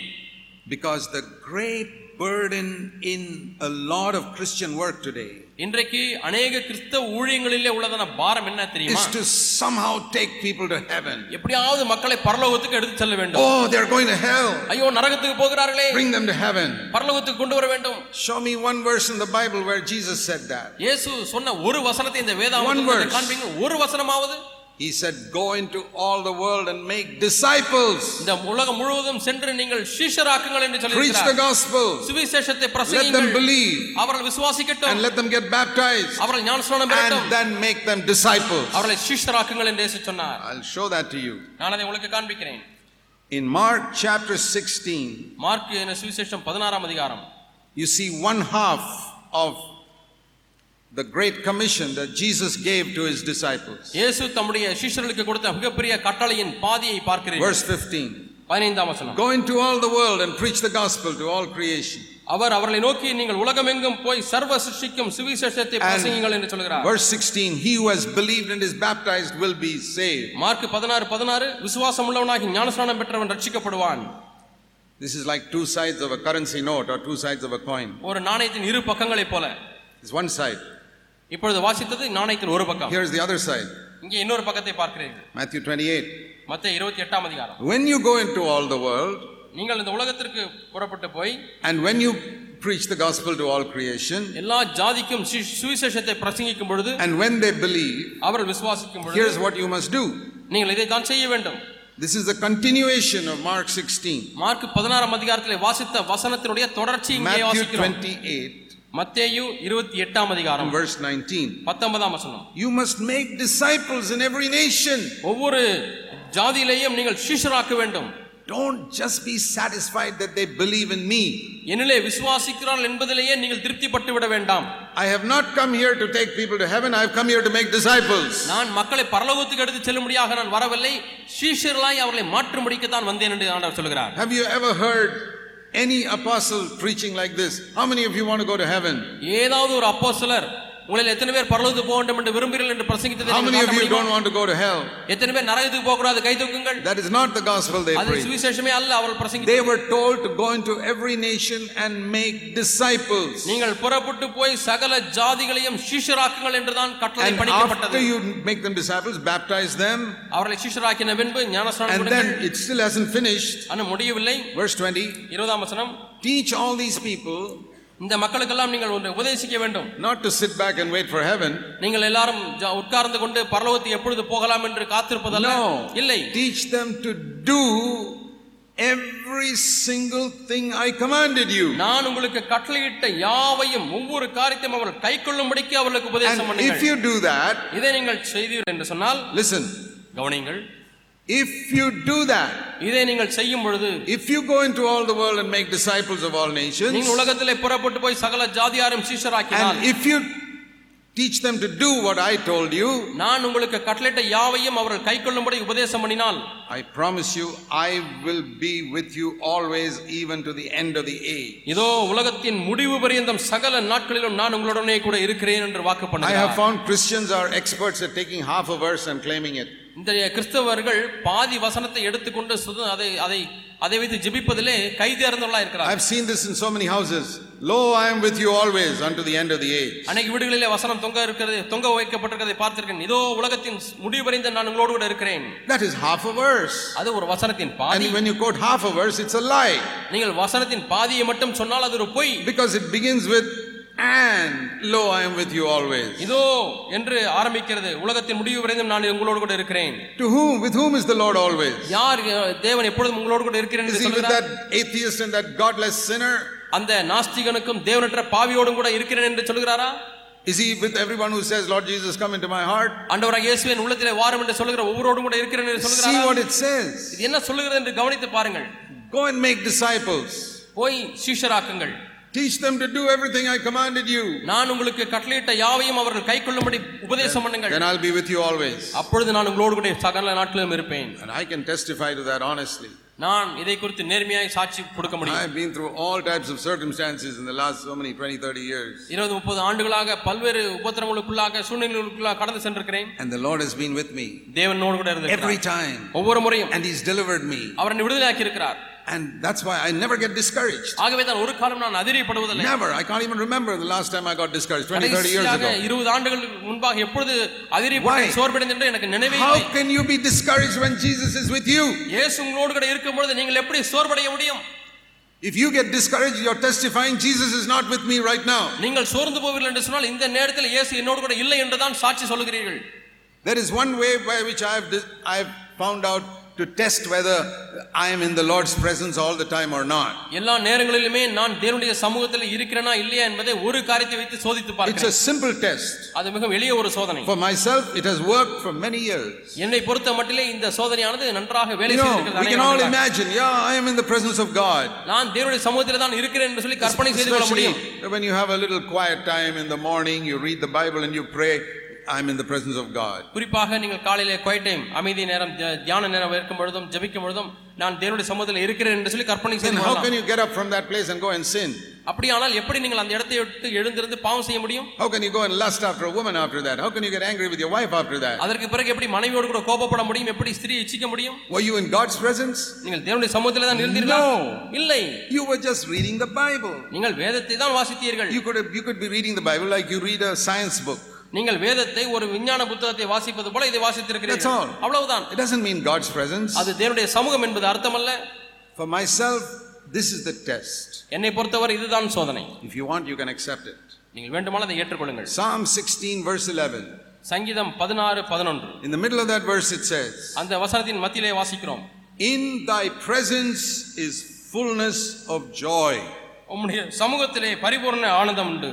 Because the great burden in a lot of Christian work today இன்றைக்கு அநேக கிறிஸ்தவ ஊழியங்களிலே உள்ளதான பாரம் என்ன தெரியுமா is to somehow take people to heaven. எப்படியாவது மக்களை பரலோகத்துக்கு எடுத்து செல்ல வேண்டும் Oh, they're going to hell. ஐயோ நரகத்துக்கு போகிறார்களே Bring them to heaven. பரலோகத்துக்கு கொண்டு வர வேண்டும் Show me one verse in the Bible where Jesus said that. இயேசு சொன்ன ஒரு வசனத்தை இந்த One வேதாகமத்தில் verse. காண்பீங்க ஒரு வசனமாவது He said, Go into all the world and make disciples. இந்த உலகம் முழுவதும் சென்று நீங்கள் சீஷராக்குங்கள் என்று Preach the சொல்லியிருக்கிறார் gospel. சுவிசேஷத்தை Let them பிரசங்கிங்கள் believe அவர்கள் and விசுவாசிக்கட்டும் let them get baptized அவர்கள் ஞானஸ்நானம் பெறட்டும் and then make them disciples. அவர்களை சீஷராக்குங்கள் என்று இயேசு சொன்னார் I'll show that to you. நான் அதை உங்களுக்கு காண்பிக்கிறேன் In Mark chapter 16, மார்க் என்ற சுவிசேஷம் பதினாறாம் அதிகாரம் you see one half of the great commission that Jesus gave to his disciples. இயேசு தம்முடைய சீஷர்களுக்கு கொடுத்த மிகப்பெரிய கட்டளையின் பாதியை பார்க்கிறீர்கள் Verse 15 பதினைந்தாம் வசனம் Go into all the world and preach the gospel to all creation. அவர் அவர்களை நோக்கி நீங்கள் உலகமெங்கும் போய் சர்வ சிருஷ்டிக்கும் சுவிசேஷத்தை பிரசங்கிங்கள் என்று சொல்கிறார் Verse 16 He who has believed and is baptized will be saved. Mark பதினாறு பதினாறு விசுவாசம் உள்ளவனாகி ஞானஸ்நானம் பெற்றவன் ரட்சிக்கப்படுவான் This is like two sides of a currency note or two sides of a coin. ஒரு நாணயத்தின் இரு பக்கங்களைப் போல It's one side. இப்பொழுது வாசித்தது நாணயத்தின் ஒரு பக்கம் Here's the other side. இங்கே இன்னொரு பக்கத்தை பார்க்கிறீர்கள் Matthew 28. மத்த இருபத்தி எட்டாம் அதிகாரம் When you go into all the world நீங்கள் இந்த உலகத்திற்கு புறப்பட்டு போய் and when you preach the gospel to all creation எல்லா ஜாதிக்கும் சுவிசேஷத்தை பிரசங்கிக்கும் பொழுது and when they believe, அவர்கள் விசுவாசிக்கும் பொழுது here's what you must do. நீங்கள் இதை தான் செய்ய வேண்டும் This is the continuation of Mark 16. Mark பதினாறாம் அதிகாரத்திலே வாசித்த வசனத்தினுடைய தொடர்ச்சி இங்கே Matthew வாசிக்கிறோம் 28 மத்தேயு இருபத்தி எட்டாம் அதிகாரம் and verse 19. பத்தொன்பதாம் வசனம் You must make disciples in every nation. ஒவ்வொரு ஜாதியிலேயும் நீங்கள் சீஷராக்க வேண்டும் Don't just be satisfied that they believe in me. என்னிலே விசுவாசிக்கிறார்கள் என்பதிலேயே நீங்கள் திருப்திப்பட்டு விட வேண்டாம் I have not come here to take people to heaven, I have come here to make disciples. நான் மக்களை பரலோகத்துக்கு எடுத்து செல்லும்படியாக நான் வரவில்லை சீஷர்களாய் அவர்களை மாற்றும்படிக்குத்தான் வந்தேன் என்று ஆண்டவர் சொல்கிறார் Have you ever heard any apostle preaching like this? How many of you want to go to heaven? ஏதாவது ஒரு அப்போஸ்தலர் உங்களில் எத்தனை பேர் பரலோகத்துக்கு போக வேண்டும் என்று விரும்புகிறீர்கள் என்று பிரசங்கித்ததை How நீங்கள் many of காட்ட you முடியுமா? don't want to go to hell? எத்தனை பேர் நரகத்துக்கு போக கூடாது கை தூக்குங்கள் That is not the gospel they அது preach. சுவிசேஷமே அல்ல அவர்கள் பிரசங்கி They were told to go into every nation and make disciples. நீங்கள் புறப்பட்டு போய் சகல ஜாதிகளையும் சீஷராக்குங்கள் என்றுதான் கட்டளை And பணிக்கப்பட்டது after you make them disciples, baptize them, அவர்களை சீஷராக்கின பின்பு ஞானஸ்நானம் and கொடுங்கள் then it still hasn't finished. ஆனால் முடியவில்லை Verse 20 இருபதாம் வசனம் Teach all these people இந்த மக்களுக்கெல்லாம் நீங்கள் ஒன்று உபதேசிக்க வேண்டும் not to sit back and wait for heaven. நீங்கள் எல்லாரும் உட்கார்ந்து கொண்டு பரலோகத்துக்கு எப்பொழுது போகலாம் என்று காத்திருப்பதல்ல No. இல்லை Teach them to do every single thing I commanded you. நான் உங்களுக்கு கட்டளையிட்ட யாவையும் ஒவ்வொரு காரியத்தையும் அவர்கள் கைக்கொள்ளும்படிக்கு அவர்களுக்கு உபதேசம் And if பண்ணுங்கள் you do that, இதை நீங்கள் செய்தீர்கள் என்று சொன்னால் listen, கவனிங்கள் if you do that, இதை நீங்கள் செய்யும் பொழுது if you go into all the world and make disciples of all nations, நீங்கள் உலகத்திலே புறப்பட்டு போய் சகல ஜாதியாரும் சீஷராக்கினால் and if you teach them to do what I told you, நான் உங்களுக்கு கட்டளையிட்ட யாவையும் அவர்கள் கைக்கொள்ளும்படி உபதேசம் பண்ணினால் I promise you, I will be with you always, even to the end of the age. இதோ உலகத்தின் முடிவு பரியந்தம் சகல நாட்களிலும் நான் உங்களுடனே கூட இருக்கிறேன் என்று வாக்கு I have பண்ணுகிறார் found Christians are experts at taking half a verse and claiming it. இந்த கிறிஸ்தவர்கள் பாதி வசனத்தை எடுத்துக்கொண்டு சுத அதை அதை அதை வைத்து ஜெபிப்பதிலே கைதேர்ந்தவர்களா இருக்கிறார் I've seen this in so many houses. Lo, I am with you always unto the end of the age. அன்னைக்கு வீடுகளிலே வசனம் தொங்க இருக்கிறது தொங்க வைக்கப்பட்டிருக்கிறதை பார்த்திருக்கேன் இதோ உலகத்தின் முடிவு நான் உங்களோடு கூட இருக்கிறேன் That is half a verse. அது ஒரு வசனத்தின் பாதி And when you quote half a verse, it's a lie. நீங்கள் வசனத்தின் பாதியை மட்டும் சொன்னால் அது ஒரு பொய் Because it begins with, and lo, I am with you always. இதோ என்று ஆரம்பிக்கிறது உலகத்தின் முடிவு வரைந்தும் நான் உங்களோடு கூட இருக்கிறேன் To whom? With whom is the Lord always? யார் தேவன் எப்பொழுதும் உங்களோடு கூட இருக்கிறேன் என்று சொல்கிறார் that atheist and that godless sinner? அந்த நாஸ்திகனுக்கும் தேவனற்ற பாவியோடும் கூட இருக்கிறேன் என்று சொல்கிறாரா Is he with everyone who says, Lord Jesus, come into my heart? ஆண்டவராக இயேசுவின் உள்ளத்திலே வாரும் என்று சொல்லுகிற ஒவ்வொருவரோடும் கூட இருக்கிறேன் என்று See சொல்கிறாரா what it says. இது என்ன சொல்லுகிறது என்று கவனித்து பாருங்கள் Go and make disciples. போய் சீஷராக்குங்கள் Teach them to do everything I commanded you. நான் உங்களுக்கு கட்டளையிட்ட யாவையும் அவர்கள் கைக்கொள்ளும்படி உபதேசம் பண்ணுங்கள் Then I'll be with you always. அப்பொழுது நான் உங்களோடு கூட சகல நாட்களிலும் இருப்பேன் And I can testify to that honestly. நான் இதை குறித்து நேர்மையாய் சாட்சி கொடுக்க முடியும் I've been through all types of circumstances in the last so many 20, 30 years. இருபது முப்பது ஆண்டுகளாக பல்வேறு உபத்திரங்களுக்குள்ளாக சூழ்நிலைகளுக்குள்ளாக கடந்து சென்றிருக்கிறேன் And the Lord has been with me தேவனோடு கூட every இருந்து time. ஒவ்வொரு முறையும் And He's delivered me. அவர் என்னை விடுதலையாக்கி இருக்கிறார் And that's why I never get discouraged. ஆகவே தான் ஒரு காலம் நான் அதிரியப்படுவதில்லை Never. I can't even remember the last time I got discouraged, 20, 30 years ago. இருபது ஆண்டுகளுக்கு முன்பாக எப்பொழுது அதிரியப்பட்டு Why? சோர்வடைந்து என்று எனக்கு நினைவே How இல்லை can you be discouraged when Jesus is with you? இயேசு உங்களோடு கூட இருக்கும் பொழுது நீங்கள் எப்படி சோர்வடைய முடியும் If you get discouraged, you're testifying Jesus is not with me right now. நீங்கள் சோர்ந்து போவீர்கள் என்று சொன்னால் இந்த நேரத்தில் இயேசு என்னோடு கூட இல்லை என்று தான் சாட்சி சொல்லுகிறீர்கள் There is one way by which I have, I have found out to test whether I am in the Lord's presence all the time or not. எல்லா நேரங்களிலுமே நான் தேவனுடைய சமூகத்தில் இருக்கிறேனா இல்லையா என்பதை ஒரு காரியத்தை வைத்து சோதித்து It's a பார்க்கிறேன் simple test. அது மிக எளிய ஒரு சோதனை For myself, it has worked for many years. என்னை பொறுத்த மட்டிலே இந்த சோதனையானது நன்றாக வேலை You know, செய்திருக்கிறது we can all அநேக நாட்களாக. imagine, yeah, I am in the presence of God. நான் தேவனுடைய சமூகத்தில் தான் இருக்கிறேன் என்று சொல்லி கற்பனை செய்து கொள்ள Especially முடியும் when you have a little quiet time in the morning, you read the Bible and you pray, I'm in the presence of God. குறிப்பாக நீங்கள் காலையிலே குவைட் டைம் அமைதி நேரம் தியா- தியான நேரம் இருக்கும் பொழுதும் ஜெபிக்கும் பொழுதும் நான் தேவனுடைய சமூகத்தில் இருக்கிறேன் என்று சொல்லி கற்பனை Then செய்து how கொள்ளலாம் can you get up from that place and go and sin? அப்படியானால் எப்படி நீங்கள் அந்த இடத்தை விட்டு எழுந்திருந்து பாவம் செய்ய முடியும் How can you go and lust after a woman after that? How can you get angry with your wife after that? அதற்கு பிறகு எப்படி மனைவியோடு கூட கோபப்பட முடியும் எப்படி ஸ்திரீ இச்சிக்க முடியும் Were you in God's presence? நீங்கள் தேவனுடைய சமூகத்தில் தான் இருந்தீர்களா No. இல்லை You were just reading the Bible. நீங்கள் வேதத்தை தான் வாசித்தீர்கள் You could have, you could be reading the Bible like you read a science book. நீங்கள் வேதத்தை ஒரு விஞ்ஞான புத்தகத்தை வாசிப்பது போல இதை That's வாசித்திருக்கிறீர்கள் all. அவ்வளவுதான் It doesn't mean God's presence. அது தேவனுடைய சமூகம் என்பது அர்த்தமல்ல For myself, this is the test. என்னை பொறுத்தவரை இதுதான் சோதனை If you want, you can accept it. நீங்கள் வேண்டுமானால் அதை ஏற்றுக்கொள்ளுங்கள் Psalm 16, verse 11. சங்கீதம் பதினாறு பதினொன்று In the middle of that verse, it says, அந்த வசனத்தின் மத்தியிலே வாசிக்கிறோம் In thy presence is fullness of joy. உம்முடைய சமூகத்திலே பரிபூர்ண ஆனந்தம் உண்டு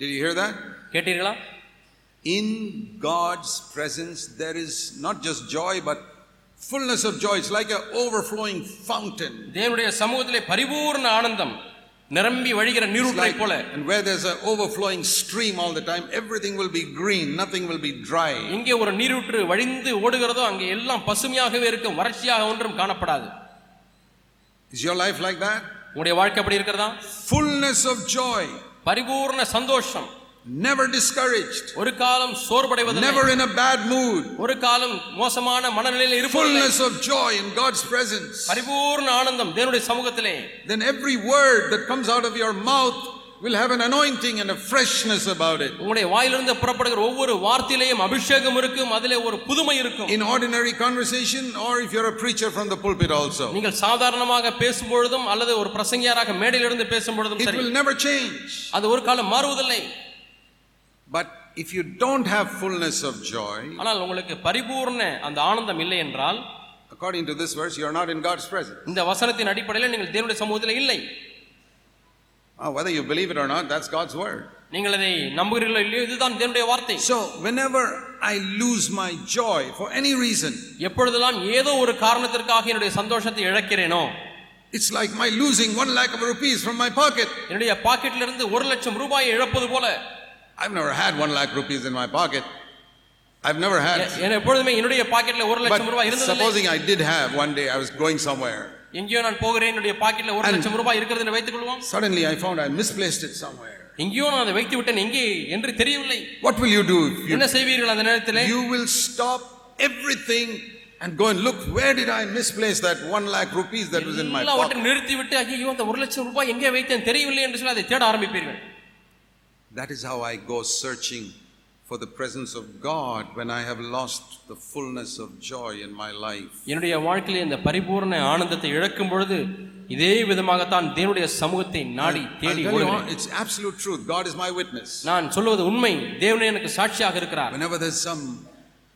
Did you hear that? கேட்டீர்களா In God's presence, there is not just joy, but fullness of joy. It's like an overflowing fountain. தேவனுடைய சமூகத்திலே பரிபூர்ண ஆனந்தம் நிரம்பி வழிகிற நீரூற்றை போல and where there's an overflowing stream all the time, everything will be green, nothing will be dry. இங்கே ஒரு நீரூற்று வழிந்து ஓடுகிறதோ அங்கே எல்லாம் பசுமையாகவே இருக்கும் வறட்சியாக ஒன்றும் காணப்படாது Is your life like that? உங்களுடைய வாழ்க்கை அப்படி இருக்கிறதா Fullness of joy, பரிபூர்ண சந்தோஷம் never discouraged, ஒரு காலம் சோர்வடைவதில்லை never in a bad mood. ஒரு காலம் மோசமான மனநிலையில் இருப்பதில்லை Fullness of joy in God's presence. பரிபூர்ண ஆனந்தம் தேவனுடைய சமூகத்திலே Then every word that comes out of your mouth will have an anointing and a freshness about it. உங்களுடைய வாயிலிருந்து புறப்படுகிற ஒவ்வொரு வார்த்தையிலேயும் அபிஷேகம் இருக்கும் அதிலே ஒரு புதுமை இருக்கும் In ordinary conversation, or if you're a preacher from the pulpit also. நீங்கள் சாதாரணமாக பேசும் பொழுதும் அல்லது ஒரு பிரசங்கியாராக மேடையிலிருந்து பேசும் பொழுதும் It சரி will never change. அது ஒரு காலம் மாறுவதில்லை But if you don't have fullness of joy, ஆனால் உங்களுக்கு பரிபூர்ண அந்த ஆனந்தம் இல்லை என்றால் according to this verse, you are not in God's presence. இந்த வசனத்தின் அடிப்படையில் நீங்கள் தேவனுடைய சமூகத்தில் இல்லை Uh, whether you believe it or not, that's God's word. நீங்கள் அதை நம்புகிறீர்களோ இல்லையோ இதுதான் தேவனுடைய வார்த்தை So, whenever I lose my joy for any reason, எப்பொழுதெல்லாம் ஏதோ ஒரு காரணத்திற்காக என்னுடைய சந்தோஷத்தை இழக்கிறேனோ it's like my losing one lakh of rupees from my pocket. என்னுடைய பாக்கெட்ல இருந்து ஒரு லட்சம் ரூபாயை இழப்பது போல I've never had one lakh rupees in my pocket. I've never a- had. என எப்பொழுதுமே என்னுடைய பாக்கெட்ல ஒரு லட்சம் ரூபாய் But இருந்தது supposing I did have one day, I was going somewhere. எங்கேயோ நான் போகிறேன் என்னுடைய பாக்கெட்ல ஒரு And- லட்சம் ரூபாய் இருக்கிறது என்று வைத்துக் கொள்வோம் Suddenly I found I misplaced it somewhere. எங்கேயோ நான் அதை வைத்து விட்டேன் எங்கே என்று தெரியவில்லை What will you do? If you, என்ன செய்வீர்கள் அந்த நேரத்தில் you will stop everything and go and look where did I misplace that one lakh rupees that was in my எல்லாவற்றையும் pocket. நிறுத்தி விட்டு ஐயோ அந்த ஒரு லட்சம் ரூபாய் எங்கே வைத்தேன் தெரியவில்லை என்று சொல்லி அதை தேட ஆரம்பிப்பீர்கள் That is how I go searching for the presence of God when I have lost the fullness of joy in my life. என்னுடைய வாழ்க்கையிலே இந்த பரிபூர்ண ஆனந்தத்தை இழக்கும் பொழுது இதே விதமாகத்தான் தேவனுடைய சமூகத்தை நாடி தேடி ஓடுகிறேன் it's absolute truth. God is my witness. நான் சொல்லுவது உண்மை தேவனே எனக்கு சாட்சியாக இருக்கிறார் Whenever there's some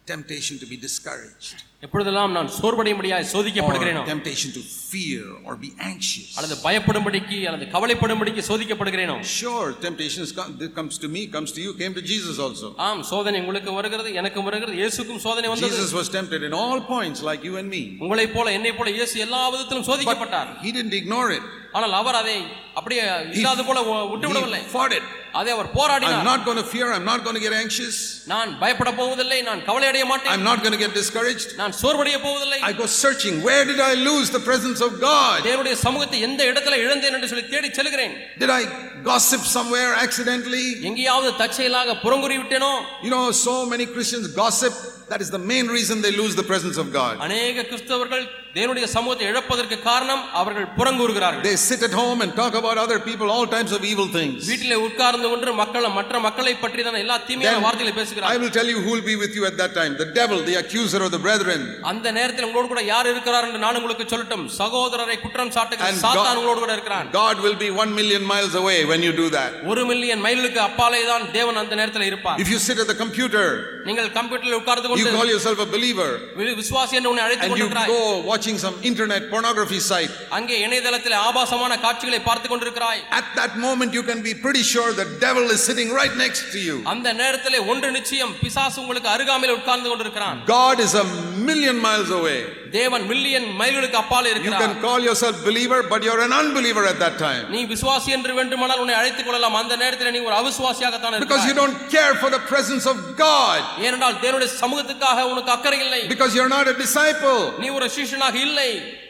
temptation to be discouraged, எப்பொழுதெல்லாம் நான் சோர்வடையும்படியாய் or சோதிக்கப்படுகிறேனோ temptation to fear or be anxious. அல்லது பயப்படும்படிக்கு அல்லது கவலைப்படும்படிக்கு சோதிக்கப்படுகிறேனோ Sure, temptations come, that comes to me, comes to you, came to Jesus also. ஆம் சோதனை உங்களுக்கு வருகிறது எனக்கும் வருகிறது இயேசுக்கும் சோதனை வந்தது Jesus was tempted in all points like you and me. உங்களைப் போல என்னை போல இயேசு எல்லா விதத்திலும் சோதிக்கப்பட்டார் He didn't ignore it. ஆனால் அவர் அதை அப்படியே இல்லாத போல விட்டு விடவில்லை He fought it. அதை அவர் I'm போராடினார் not going to fear. I'm not going to get anxious. நான் பயப்பட போவதில்லை நான் கவலை அடைய மாட்டேன் I'm not going to get discouraged. நான் சோர்வடைய போவதில்லை I go searching. Where did I lose the presence of God? தேவனுடைய சமூகத்தை எந்த இடத்துல இழந்தேன் என்று சொல்லி தேடி செல்கிறேன் Did I gossip somewhere accidentally? எங்கேயாவது தற்செயலாக புறங்குறி விட்டேனோ You know, so many Christians gossip. That is the main reason they lose the presence of God. அநேக கிறிஸ்தவர்கள் தேவனுடைய சமூகத்தை இழப்பதற்கு காரணம் அவர்கள் புறங்கூறுகிறார்கள் They sit at home and talk about other people, all types of evil things. வீட்டிலே உட்கார்ந்து கொண்டு மக்கள் மற்ற மக்களை பற்றி தான் எல்லா தீமையான Then வார்த்தைகளை I பேசுகிறார்கள் will tell you who will be with you at that time the devil, the accuser of the brethren. அந்த நேரத்தில் உங்களோடு கூட யார் இருக்கிறார் என்று நான் உங்களுக்கு சொல்லட்டும் சகோதரரை குற்றம் சாட்டுகிற And சாத்தான் God- உங்களோடு கூட இருக்கிறான் God will be one million miles away when you do that. ஒரு மில்லியன் மைலுக்கு அப்பாலே தான் தேவன் அந்த நேரத்தில் இருப்பார் If you sit at the computer, நீங்கள் கம்ப்யூட்டரில் உட்கார்ந்து you கொண்டு call yourself a believer, we- விசுவாசி என்று உன்னை அழைத்துக் and you கொண்டிருக்கிறாய் go watching some internet pornography site, அங்கே இணையதளத்தில் ஆபாசமான காட்சிகளை பார்த்து கொண்டிருக்கிறாய் at that moment you can be pretty sure the devil is sitting right next to you. அந்த நேரத்திலே ஒன்று நிச்சயம் பிசாசு உங்களுக்கு அருகாமையில் உட்கார்ந்து கொண்டிருக்கிறான் God is a million miles away. தேவன் மில்லியன் மைல்களுக்கு அப்பால் You இருக்கிறார் can call yourself believer, but you're an unbeliever at that time. நீ விசுவாசி என்று வேண்டுமானால் உன்னை அழைத்துக் கொள்ளலாம் அந்த நேரத்தில் நீ ஒரு அவிசுவாசியாகத்தான் Because you இருக்கிறாய் don't care for the presence of God. ஏனென்றால் தேவனுடைய சமூகத்துக்காக உனக்கு அக்கறை இல்லை Because you're not a disciple. நீ ஒரு சிஷ்யனாக இல்லை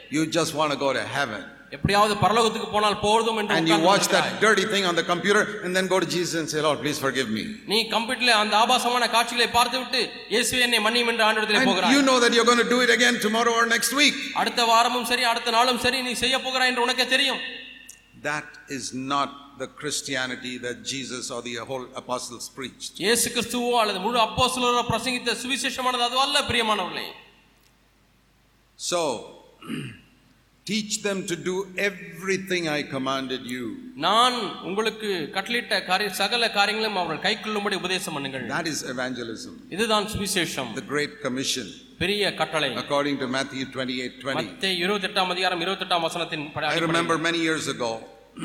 You just want to go to heaven. எப்படியாவது பரலோகத்துக்கு போனால் போதும் என்று And you watch that dirty thing on the computer and then go to Jesus and say, Lord, please forgive me. நீ கம்ப்யூட்டர்ல அந்த ஆபாசமான காட்சிகளை பார்த்துவிட்டு இயேசுவே என்னை மன்னியும் என்று ஆண்டவரத்திலே And போகிறாய் you know that you're going to do it again tomorrow or next week. அடுத்த வாரமும் சரி அடுத்த நாளும் சரி நீ செய்ய போகிறாய் என்று உனக்கே தெரியும் That is not the Christianity that Jesus or the whole apostles preached. இயேசு கிறிஸ்துவோ அல்லது முழு அப்போஸ்தலரோ பிரசங்கித்த சுவிசேஷமானது அது அல்ல பிரியமானவர்களே So, teach them to do everything I commanded you. நான் உங்களுக்கு கட்டளிட்ட காரிய சகல காரியங்களும் அவர்கள் கைக்கொள்ளும்படி உபதேசம் பண்ணுங்கள் That is evangelism, இதுதான் சுவிசேஷம் the Great Commission, பெரிய கட்டளை according to Matthew 28 20. மத்தேயு இருபத்தி எட்டாம் அதிகாரம் இருபத்தி எட்டாம் வசனத்தின் படி- I remember many years ago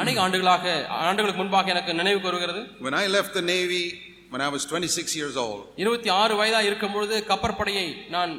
அநேக ஆண்டுகளாக ஆண்டுகளுக்கு முன்பாக எனக்கு நினைவுக்கு வருகிறது when I left the Navy when I was 26 years old. இருபத்தி ஆறு வயதா இருக்கும் பொழுது கப்பற்படையை நான்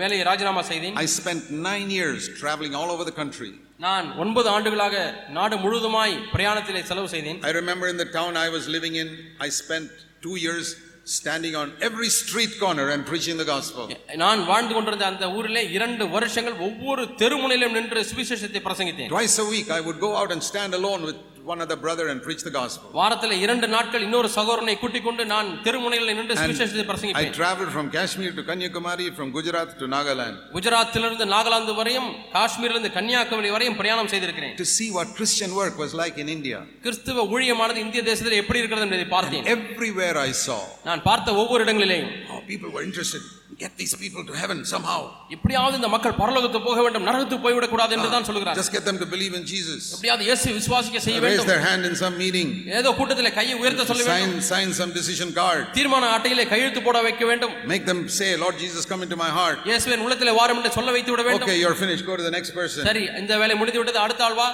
வேலையை ராஜினாமா செய்தேன் I spent nine years traveling all over the country. நான் ஒன்பது ஆண்டுகளாக நாடு முழுவதுமாய் பிரயாணத்திலே செலவு செய்தேன் I remember in the town I was living in, I spent two years standing on every street corner and preaching the gospel. நான் வாழ்ந்து கொண்டிருந்த அந்த ஊரிலே இரண்டு வருஷங்கள் ஒவ்வொரு தெருமுனையிலும் நின்று சுவிசேஷத்தை பிரசங்கித்தேன் Twice a week I would go out and stand alone with one other brother and preach the gospel. வாரத்தில் இரண்டு நாட்கள் இன்னொரு சகோதரனை கூட்டிக் கொண்டு நான் தெருமுனையில் நின்று சுவிசேஷத்தை I பிரசங்கிப்பேன் traveled from Kashmir to Kanyakumari, from Gujarat to Nagaland குஜராத்திலிருந்து Nagaland வரையும் காஷ்மீரிலிருந்து கன்னியாகுமரி வரையும் பிரயாணம் செய்திருக்கிறேன் to see what Christian work was like in India. கிறிஸ்துவ ஊழியமானது இந்திய தேசத்தில் எப்படி இருக்கிறது என்பதை பார்த்தேன் Everywhere I saw நான் பார்த்த ஒவ்வொரு இடங்களிலேயும் people were interested in get these people to heaven somehow. எப்படியாவது இந்த மக்கள் பரலோகத்துக்கு போக வேண்டும் நரகத்துக்கு போய்விடக் கூடாது என்று தான் சொல்கிறார் Just get them to believe in Jesus. எப்படியாவது இயேசு விசுவாசிக்க செய்ய Raise வேண்டும் their hand in some meeting. ஏதோ கூட்டத்திலே கையை உயர்த்த சொல்ல வேண்டும் Sign, sign some decision card. தீர்மான அட்டையிலே கையெழுத்து போட வைக்க வேண்டும் Make them say, Lord Jesus, come into my heart. இயேசுவின் உள்ளத்திலே வாரம் என்று சொல்ல வைத்து விட வேண்டும் Okay, you're finished. Go to the next person. சரி இந்த வேலை முடிந்து விட்டது அடுத்த ஆள் வா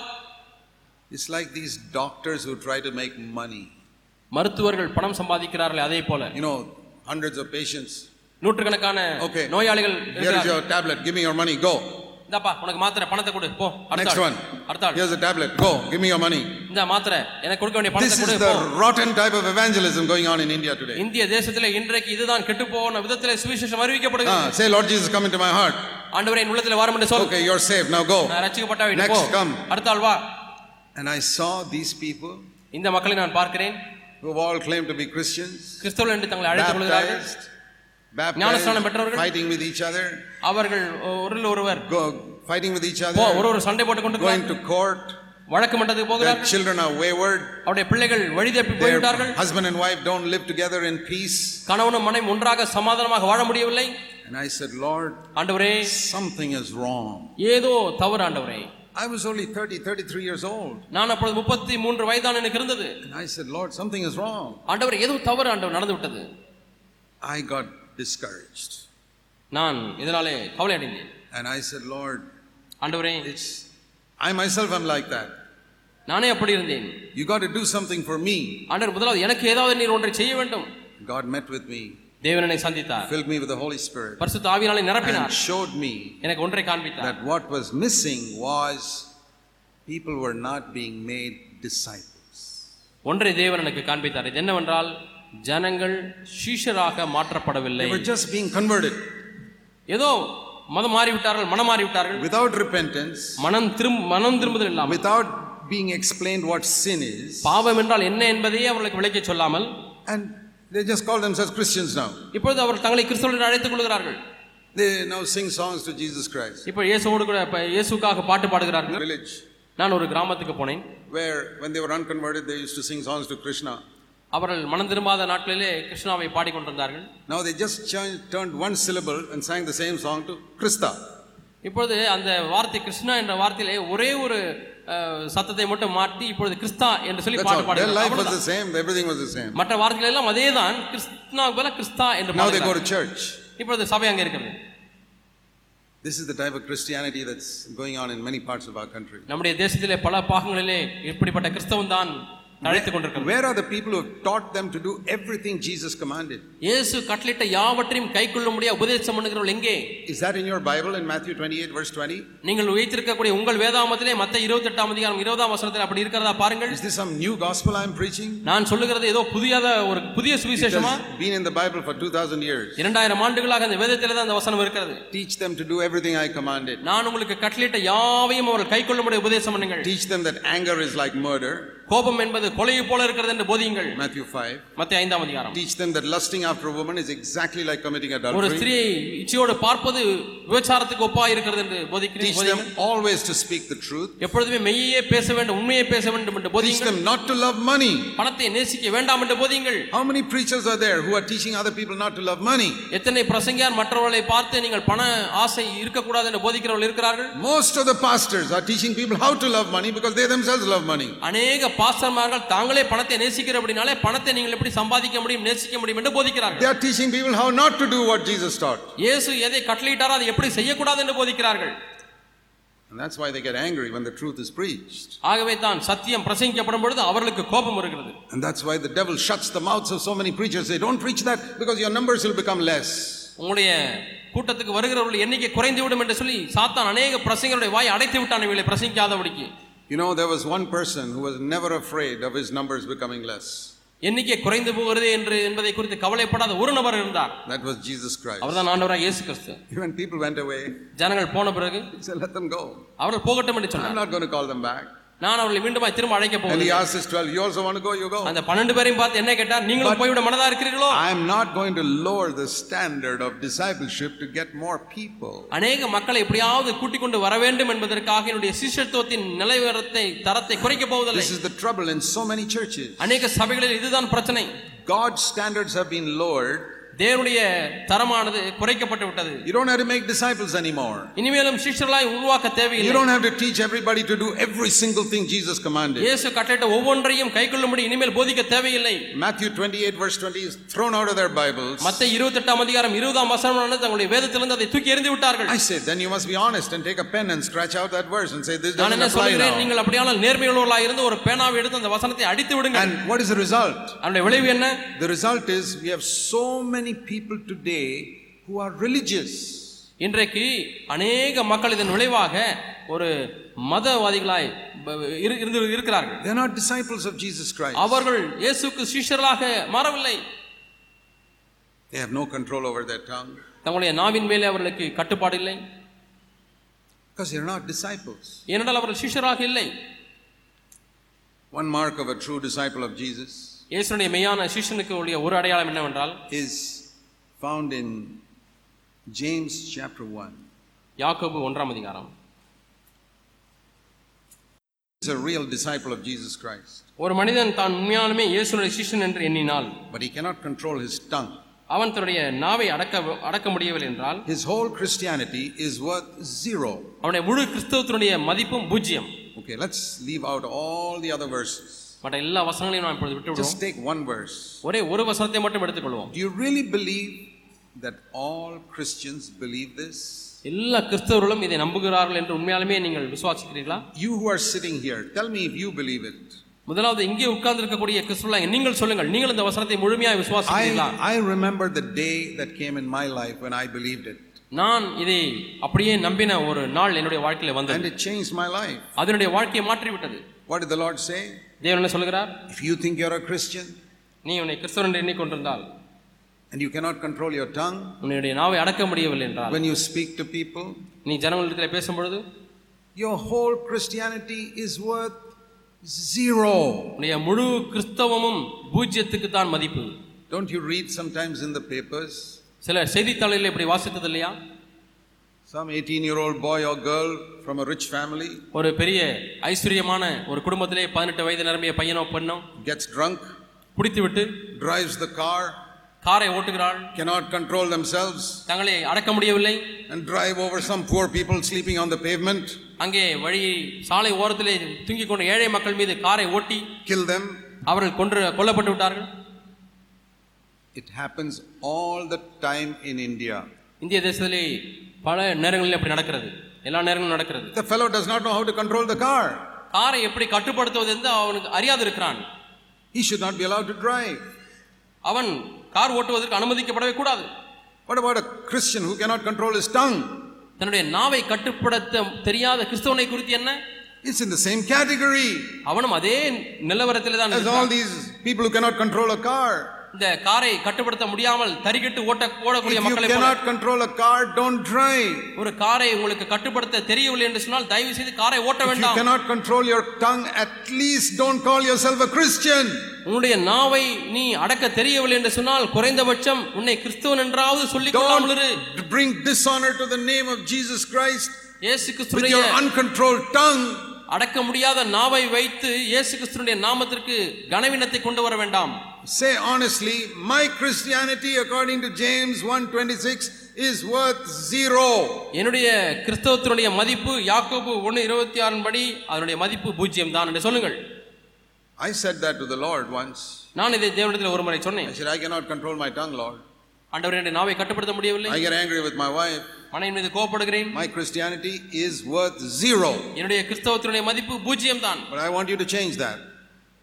It's like these doctors who try to make money. மருத்துவர்கள் பணம் சம்பாதிக்கிறார்களே அதே போல You know, hundreds of patients. நூற்றுக்கணக்கான Okay. நோயாளிகள் Here is இருக்கிறார்கள். your tablet. Give me your money. Go. இந்தாப்பா உனக்கு மாத்திரை பணத்தை கொடு போ அடுத்த Next ஆள். one. அடுத்த ஆள் Here's a tablet. Go. Give me your money. இந்த மாத்திரை எனக்கு கொடுக்க வேண்டிய This பணத்தை is கொடு the போ rotten type of evangelism going on in India today. இந்திய தேசத்திலே இன்றைக்கு இதுதான் கெட்டு போன விதத்திலே சுவிசேஷம் அறிவிக்கப்படுகிறது Ah, say, Lord Jesus, come into my heart. ஆண்டவரே என் உள்ளத்திலே வாரம் என்று சொல் Okay, you're saved. Now go. நான் ரட்சிக்கப்பட்ட வீட்டு Next, போ come. அடுத்த ஆள் வா And I saw these people இந்த மக்களை நான் பார்க்கிறேன் who have all claimed to be Christians, கிறிஸ்தவர்கள் என்று தங்களை அழைத்துக் கொள்கிறார்கள் baptized, ஞானஸ்நானம் baptized, பெற்றவர்கள். fighting with each other, அவர்கள் ஒருவர் ஒருவர் go, fighting with each போ other, ஒரு ஒரு சண்டை போட்டுக் கொண்டு going to court. வழக்கு மன்றத்துக்கு போகிறார்கள் children are wayward. அவருடைய பிள்ளைகள் வழி தப்பி Their போய்விட்டார்கள் husband and wife don't live together in peace. கணவனும் மனைவி ஒன்றாக சமாதானமாக வாழ முடியவில்லை And I said, Lord, ஆண்டவரே something is wrong. ஏதோ தவறு ஆண்டவரே I was only 30, 33 years old. நான் அப்பொழுது முப்பத்தி மூன்று வயதான் எனக்கு இருந்தது And I said, Lord, something is wrong. ஆண்டவர் ஏதோ தவறு ஆண்டவர் நடந்து விட்டது I got discouraged. நான் இதனாலே கவலை அடைந்தேன் And I said, Lord, ஆண்டவரே it's, I myself am like that. நானே அப்படி இருந்தேன் You got to do something for me. ஆண்டவர் முதலாவது எனக்கு ஏதாவது நீர் ஒன்றை செய்ய வேண்டும் God met with me, தேவனனை சந்தித்தார் filled me with the Holy Spirit, பரிசுத்த ஆவியாலே and நிரப்பினார் showed me எனக்கு ஒன்றை காண்பித்தார் that what was missing was people were not being made disciples. ஒன்றை தேவன் எனக்கு காண்பித்தார் இது என்னவென்றால் ஜனங்கள் சீஷராக மாற்றப்படவில்லை They were just being converted ஏதோ மதம் மாறிவிட்டார்கள் மனம் மாறிவிட்டார்கள் without repentance, மனம் திரும் மனம் திரும்புதல் இல்லாமல் without being explained what sin is, பாவம் என்றால் என்ன என்பதையே அவர்களுக்கு விளக்கி சொல்லாமல் and they just call themselves Christians now. இப்பொழுது அவர்கள் தங்களை கிறிஸ்தவர்கள் அழைத்துக் கொள்கிறார்கள் They now sing songs to Jesus Christ. இப்போ இயேசுவோடு கூட இயேசுக்காக பாட்டு பாடுகிறார்கள் village நான் ஒரு கிராமத்துக்கு போனேன் where, when they were unconverted, they used to sing songs to Krishna. அவர்கள் மனம் திரும்பாத நாட்களிலே கிருஷ்ணாவை பாடிக்கொண்டிருந்தார்கள் Now they just ch- turned one syllable and sang the same song to Krista. இப்பொழுது அந்த வார்த்தை கிருஷ்ணா என்ற வார்த்தையிலே ஒரே ஒரு சத்தத்தை மட்டும் மாற்றி இப்பொழுது கிறிஸ்தா என்று சொல்லி பாட்டு all. Their life was பாடுகிறார்கள் the same, everything was the same. மற்ற வார்த்தைகள் எல்லாம் அதேதான் கிறிஸ்துனாவுக்கு பதிலா கிறிஸ்தா என்று Now they go பாடுகிறார்கள். to church. இப்பொழுது சபை அங்கே இருக்கிறது This is the type of Christianity that's going on in many parts of our country. நம்முடைய தேசத்திலே பல பாகங்களிலே இப்படிப்பட்ட கிறிஸ்தவம் தான் அழைத்துக் கொண்டிருக்கிறது Where are the people who have taught them to do everything Jesus commanded? இயேசு கட்டளிட்ட யாவற்றையும் கைக்கொள்ள முடிய உபதேசம் பண்ணுகிறவர்கள் எங்கே Is that in your Bible in Matthew 28, verse 20? நீங்கள் வைத்திருக்கக்கூடிய உங்கள் வேதாமத்திலே மத்த இருபத்தி எட்டாம் அதிகாரம் இருபதாம் வசனத்தில் அப்படி இருக்கிறதா பாருங்கள் Is this some new gospel I'm preaching? நான் சொல்லுகிறது ஏதோ புதியத ஒரு புதிய It சுவிசேஷமா has been in the Bible for 2000 years. இரண்டாயிரம் ஆண்டுகளாக அந்த வேதத்திலே தான் அந்த வசனம் இருக்கிறது Teach them to do everything I commanded. நான் உங்களுக்கு கட்டளிட்ட யாவையும் அவர்கள் கைக்கொள்ள முடிய உபதேசம் பண்ணுங்கள் Teach them that anger is like murder. கோபம் என்பது கொலையை போல இருக்கிறது என்று போதியுங்கள் Matthew 5. மத்திய ஐந்தாம் அதிகாரம் Teach them that lusting after a woman is exactly like committing ஒரு. ஸ்திரியை இச்சையோடு பார்ப்பது விபச்சாரத்துக்கு ஒப்பா இருக்கிறது என்று போதிக்கிறேன் Teach போதியுங்கள். them always to speak the truth. எப்பொழுதுமே மெய்யே பேச வேண்டும் உண்மையை பேச வேண்டும் என்று Teach போதியுங்கள் them not to love money. பணத்தை நேசிக்க வேண்டாம் என்று போதியுங்கள் How many preachers are there who are teaching other people not to love money? எத்தனை பிரசங்கியார் மற்றவர்களை பார்த்து நீங்கள் பண ஆசை இருக்கக்கூடாது என்று போதிக்கிறவர்கள் இருக்கிறார்கள் Most of the pastors are teaching people how to love money because they themselves love money. அநேக பாஸ்டர்மார்கள் தாங்களே பணத்தை நேசிக்கிறபடினாலே பணத்தை நீங்கள் எப்படி சம்பாதிக்க முடியும் நேசிக்க முடியும் என்று They போதிக்கிறார்கள் are teaching people how not to do what Jesus taught. இயேசு எதை கட்டளையிட்டாரோ அதை எப்படி செய்யக்கூடாது என்று போதிக்கிறார்கள் And that's why they get angry when the truth is preached. ஆகவே தான் சத்தியம் பிரசங்கிக்கப்படும் பொழுது அவர்களுக்கு கோபம் வருகிறது And that's why the devil shuts the mouths of so many preachers. Say, don't preach that because your numbers will become less. உங்களுடைய கூட்டத்துக்கு வருகிறவர்கள் எண்ணிக்கை குறைந்து விடும் என்று சொல்லி சாத்தான் அநேக பிரசங்களுடைய வாய் அடைத்து விட்டான் இவளை பிரசங்கிக்காதபடிக்கு You know, there was one person who was never afraid of his numbers becoming less. எண்ணிக்கை குறைந்து போகிறது என்று என்பதை குறித்து கவலைப்படாத ஒரு நபர் இருந்தார் That was Jesus Christ. அவர்தான் ஆண்டவராக இயேசு கிறிஸ்து When people went away, ஜனங்கள் போன பிறகு he said, let them go. அவர்கள் போகட்டும் என்று I'm சொன்னார் not going to call them back. நான் அவர்களை மீண்டுமாய் திரும்ப அழைக்க And he போகிறேன் asked his 12, you also want to go? You go. அந்த பன்னெண்டு பேரையும் பார்த்து என்ன கேட்டார் நீங்களும் போய்விட மனதா இருக்கிறீர்களோ I'm not going to lower the standard of discipleship to get more people. அநேக மக்களை எப்படியாவது கூட்டிக் கொண்டு வர வேண்டும் என்பதற்காக என்னுடைய சிஷ்யத்துவத்தின் நிலைவரத்தை தரத்தை குறைக்க போவதில்லை This is the trouble in so many churches. அநேக சபைகளில் இதுதான் பிரச்சனை God's standards have been lowered, தேவனுடைய தரமானது குறைக்கப்பட்டு விட்டது You don't have to make disciples anymore. இனிமேலும் சிஷ்யர்களாய் உருவாக்க You தேவையில்லை don't have to teach everybody to do every single thing Jesus commanded. இயேசு கட்டளையிட்ட ஒவ்வொன்றையும் கைக்கொள்ளும்படி இனிமேல் போதிக்க தேவையில்லை Matthew 28, verse 20 is thrown out of their Bibles. மத்த இருபத்தெட்டாம் அதிகாரம் இருபதாம் வசனமானது தங்களுடைய வேதத்திலிருந்து அதை தூக்கி எறிந்து விட்டார்கள் I said, then you must be honest and take a pen and scratch out that verse and say, this நான் doesn't என்ன apply சொல்கிறேன் now. நீங்கள் அப்படியானால் நேர்மையுள்ளவர்களாக இருந்து ஒரு பேனாவை எடுத்து அந்த வசனத்தை அடித்து விடுங்க And what is the result? அதனுடைய விளைவு என்ன The result is we have so many people today who are religious. இன்றைக்கு அநேக மக்கள் இதன் விளைவாக ஒரு மதவாதிகளாய் இருந்து இருக்கிறார்கள் They're not disciples of Jesus Christ. அவர்கள் இயேசுக்கு சீஷர்களாக மாறவில்லை They have no control over their tongue தங்களுடைய நாவின் மேலே அவர்களுக்கு கட்டுப்பாடு இல்லை because they're not disciples. ஏனென்றால் அவர்கள் சீஷராக இல்லை One mark of a true disciple of Jesus இயேசுடைய மெய்யான சீஷனுக்கு உடைய ஒரு அடையாளம் என்னவென்றால் is found in James chapter 1. யாக்கோபு ஒன்றாம் அதிகாரம் He's a real disciple of Jesus Christ, ஒரு மனிதன் தான் உண்மையாலுமே இயேசுடைய சீஷன் என்று எண்ணினால் but he cannot control his tongue. அவன் தன்னுடைய நாவை அடக்க அடக்க முடியவில்லை என்றால் His whole Christianity is worth zero. அவனுடைய முழு கிறிஸ்தவத்தினுடைய மதிப்பும் பூஜ்ஜியம் Okay, let's leave out all the other verses. மற்ற எல்லா வசனங்களையும் நாம் இப்பொழுது விட்டு விடுவோம் Just take one verse. ஒரே ஒரு வசனத்தை மட்டும் எடுத்துக்கொள்வோம் Do you really believe that all Christians believe this? எல்லா கிறிஸ்தவர்களும் இதை நம்புகிறார்கள் என்று உண்மையாலுமே நீங்கள் விசுவாசிக்கிறீர்களா You who are sitting here, tell me if you believe it. முதலாவது இங்கே உட்கார்ந்து இருக்கக்கூடிய கிறிஸ்துவ நீங்கள் சொல்லுங்கள் நீங்கள் இந்த வசனத்தை முழுமையாக விசுவாசிக்கிறீர்களா I, I remember the day that came in my life when I believed it. நான் இதை அப்படியே நம்பின ஒரு நாள் என்னுடைய வாழ்க்கையில And வந்தது it changed my life. அதனுடைய வாழ்க்கையை மாற்றி விட்டது What did the Lord say? தேவன் என்ன சொல்கிறார் If you think you're a Christian நீ உன்னை கிறிஸ்தவன் என்று எண்ணிக்கொண்டிருந்தால் and you cannot control your tongue உன்னுடைய நாவை அடக்க முடியவில்லை என்றால் when you speak to people, நீ ஜனங்களிடத்தில் பேசும்பொழுது your whole Christianity is worth zero. உன்னுடைய முழு கிறிஸ்தவமும் பூஜ்யத்துக்கு தான் மதிப்பு Don't you read sometimes in the papers? சில செய்தித்தாள்களில் இப்படி வாசித்தது இல்லையா Some 18 year old boy or girl from a rich family ஒரு பெரிய ஐஸ்வர்யமான ஒரு குடும்பத்திலே பதினெட்டு வயது நிரம்பிய பையனோ பெண்ணோ gets drunk, குடித்துவிட்டு drives the car, காரை ஓட்டுகிறாள் cannot control themselves, தங்களை அடக்க முடியவில்லை and drive over some poor people sleeping on the pavement, அங்கே வழி சாலை ஓரத்திலே தூங்கிக் கொண்ட ஏழை மக்கள் மீது காரை ஓட்டி kill them. அவர்கள் கொன்று கொல்லப்பட்டு விட்டார்கள் It happens all the time in India. இந்திய தேசத்திலே பல நேரங்களில் அப்படி நடக்கிறது எல்லா நேரங்களும் நடக்கிறது The fellow does not know how to control the car. காரை எப்படி கட்டுப்படுத்துவது என்று அவனுக்கு அறியாது இருக்கிறான் He should not be allowed to drive. அவன் கார் ஓட்டுவதற்கு அனுமதிக்கப்படவே கூடாது What about a Christian who cannot control his tongue? தன்னுடைய நாவை கட்டுப்படுத்த தெரியாத கிறிஸ்தவனை குறித்து என்ன It's in the same category அவனும் அதே நிலவரத்திலே தான் all these people who cannot control a car. இந்த காரை கட்டுப்படுத்த முடியாமல் தறிகட்டு ஓட்ட ஓடக்கூடிய மக்களை cannot control a car, don't drive. ஒரு காரை உங்களுக்கு கட்டுப்படுத்த தெரியவில்லை என்று சொன்னால் தயவு செய்து காரை ஓட்ட If you வேண்டாம் cannot control your tongue, at least don't call yourself a Christian. உன்னுடைய நாவை நீ அடக்க தெரியவில்லை என்று சொன்னால் குறைந்தபட்சம் உன்னை கிறிஸ்துவன் என்றாவது சொல்லிக் கொள்ளாமல் இரு bring dishonor to the name of Jesus Christ இயேசு your uncontrolled tongue. அடக்க முடியாத நாவை வைத்து இயேசு கிறிஸ்துடைய நாமத்திற்கு கனவீனத்தை கொண்டு வர வேண்டாம் Say honestly, my Christianity according to James 1:26 is worth zero. என்னுடைய கிறிஸ்தவத்தினுடைய மதிப்பு யாக்கோபு ஒன்று இருபத்தி ஆறின் படி அதனுடைய மதிப்பு பூஜ்ஜியம் தான் என்று சொல்லுங்கள் I said that to the Lord once. நான் இதை தேவனிடத்தில் ஒரு முறை I சொன்னேன் said, I cannot control my tongue, Lord. ஆண்டவர் என்னுடைய நாவை கட்டுப்படுத்த முடியவில்லை I get angry with my wife. மனைவின் மீது கோபப்படுகிறேன் My Christianity is worth zero. என்னுடைய கிறிஸ்தவத்தினுடைய மதிப்பு பூஜ்ஜியம் தான் But I want you to change that.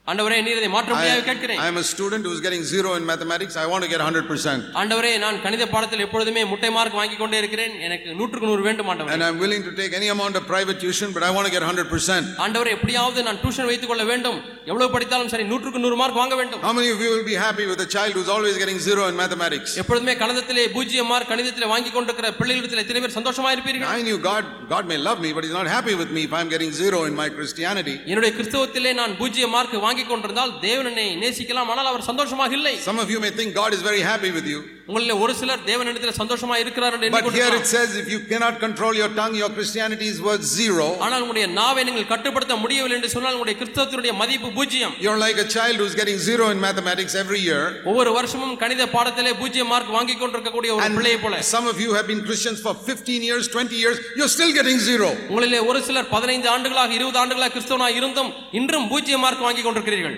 ஆண்டவரே நீர் இதை மாற்ற முடியாது I, கேட்கிறேன் I am a student who's getting zero in mathematics. I want to get 100%. ஆண்டவரே நான் கணித பாடத்தில் எப்பொழுதுமே முட்டை மார்க் வாங்கி கொண்டே இருக்கிறேன் எனக்கு நூற்றுக்கு நூறு வேண்டும் ஆண்டவரே And I'm willing to take any amount of private tuition, but I want to get 100%. ஆண்டவரே எப்படியாவது நான் டியூஷன் வைத்துக் கொள்ள வேண்டும் எவ்வளவு படித்தாலும் சரி நூற்றுக்கு நூறு மார்க் வாங்க வேண்டும் How many of you will be happy with a child who's always getting zero in mathematics? எப்பொழுதுமே கணிதத்திலே பூஜ்ஜியம் மார்க் கணிதத்திலே வாங்கி கொண்டிருக்கிற பிள்ளைகளிடத்தில் எத்தனை பேர் சந்தோஷமா இருப்பீர்கள் I knew God, God may love me, but He's not happy with me if I'm getting zero in my Christianity. என்னுடைய கிறிஸ்தவத்திலே நான் பூஜ்ஜியம் மார்க் வாங்கி கொண்டிருந்தால் தேவன் என்னை நேசிக்கலாம் ஆனால் அவர் சந்தோஷமாக இல்லை Some of you may think God is very happy with you. உங்களில் ஒரு சிலர் தேவனிடத்தில் சந்தோஷமா இருக்கிறார் என்று But here it says if you cannot control your tongue, your Christianity is worth zero. ஆனால் உங்களுடைய நாவை நீங்கள் கட்டுப்படுத்த முடியவில்லை என்று சொன்னால் உங்களுடைய கிறிஸ்தவத்தினுடைய மதிப்பு பூஜ்ஜியம் You're like a child who's getting zero in mathematics every year. ஒவ்வொரு வருஷமும் கணித பாடத்திலே பூஜ்ஜியம் மார்க் வாங்கி கொண்டிருக்கக்கூடிய ஒரு பிள்ளையை போல some of you have been Christians for 15 years, 20 years, you're still getting zero. உங்களிலே ஒரு சிலர் பதினைந்து ஆண்டுகளாக இருபது ஆண்டுகளாக கிறிஸ்தவனாக இருந்தும் இன்றும் பூஜ்ஜியம் மார்க் வாங்கி கொண்டிருக்கிறீர்கள்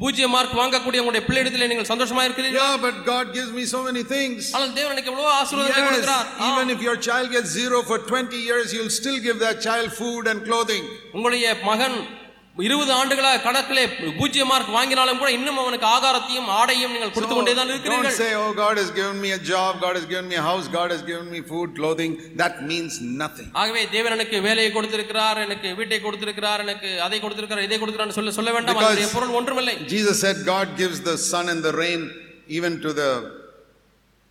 பூஜ்ஜிய மார்க் வாங்கக்கூடிய உங்களுடைய பிள்ளையிடத்தில் நீங்கள் சந்தோஷமா இருக்கிறீர்கள் Yeah, but God gives me so many things. ஆனால் தேவன் எனக்கு எவ்வளவு ஆசீர்வாதங்களை Yes, கொடுக்கிறார் ஆம். even if your child gets zero for 20 years, you'll still give that child food and clothing. உங்களுடைய மகன் இருபது ஆண்டுகளாக கணக்கிலே பூஜ்ஜிய மார்க் வாங்கினாலும் கூட இன்னும் அவனுக்கு ஆகாரத்தையும் ஆடையும் நீங்கள் கொடுத்து கொண்டே தான் don't இருக்கிறீர்கள் say, oh, God has given me a job, God has given me a house, God has given me food, clothing. That means nothing. ஆகவே தேவன் எனக்கு வேலையை கொடுத்திருக்கிறார் எனக்கு வீட்டை கொடுத்திருக்கிறார் எனக்கு அதை கொடுத்திருக்கிறார் இதை கொடுத்திருக்கிறார் சொல்ல சொல்ல வேண்டாம் அதனுடைய பொருள் ஒன்றுமில்லை Jesus said, God gives the sun and the rain even to the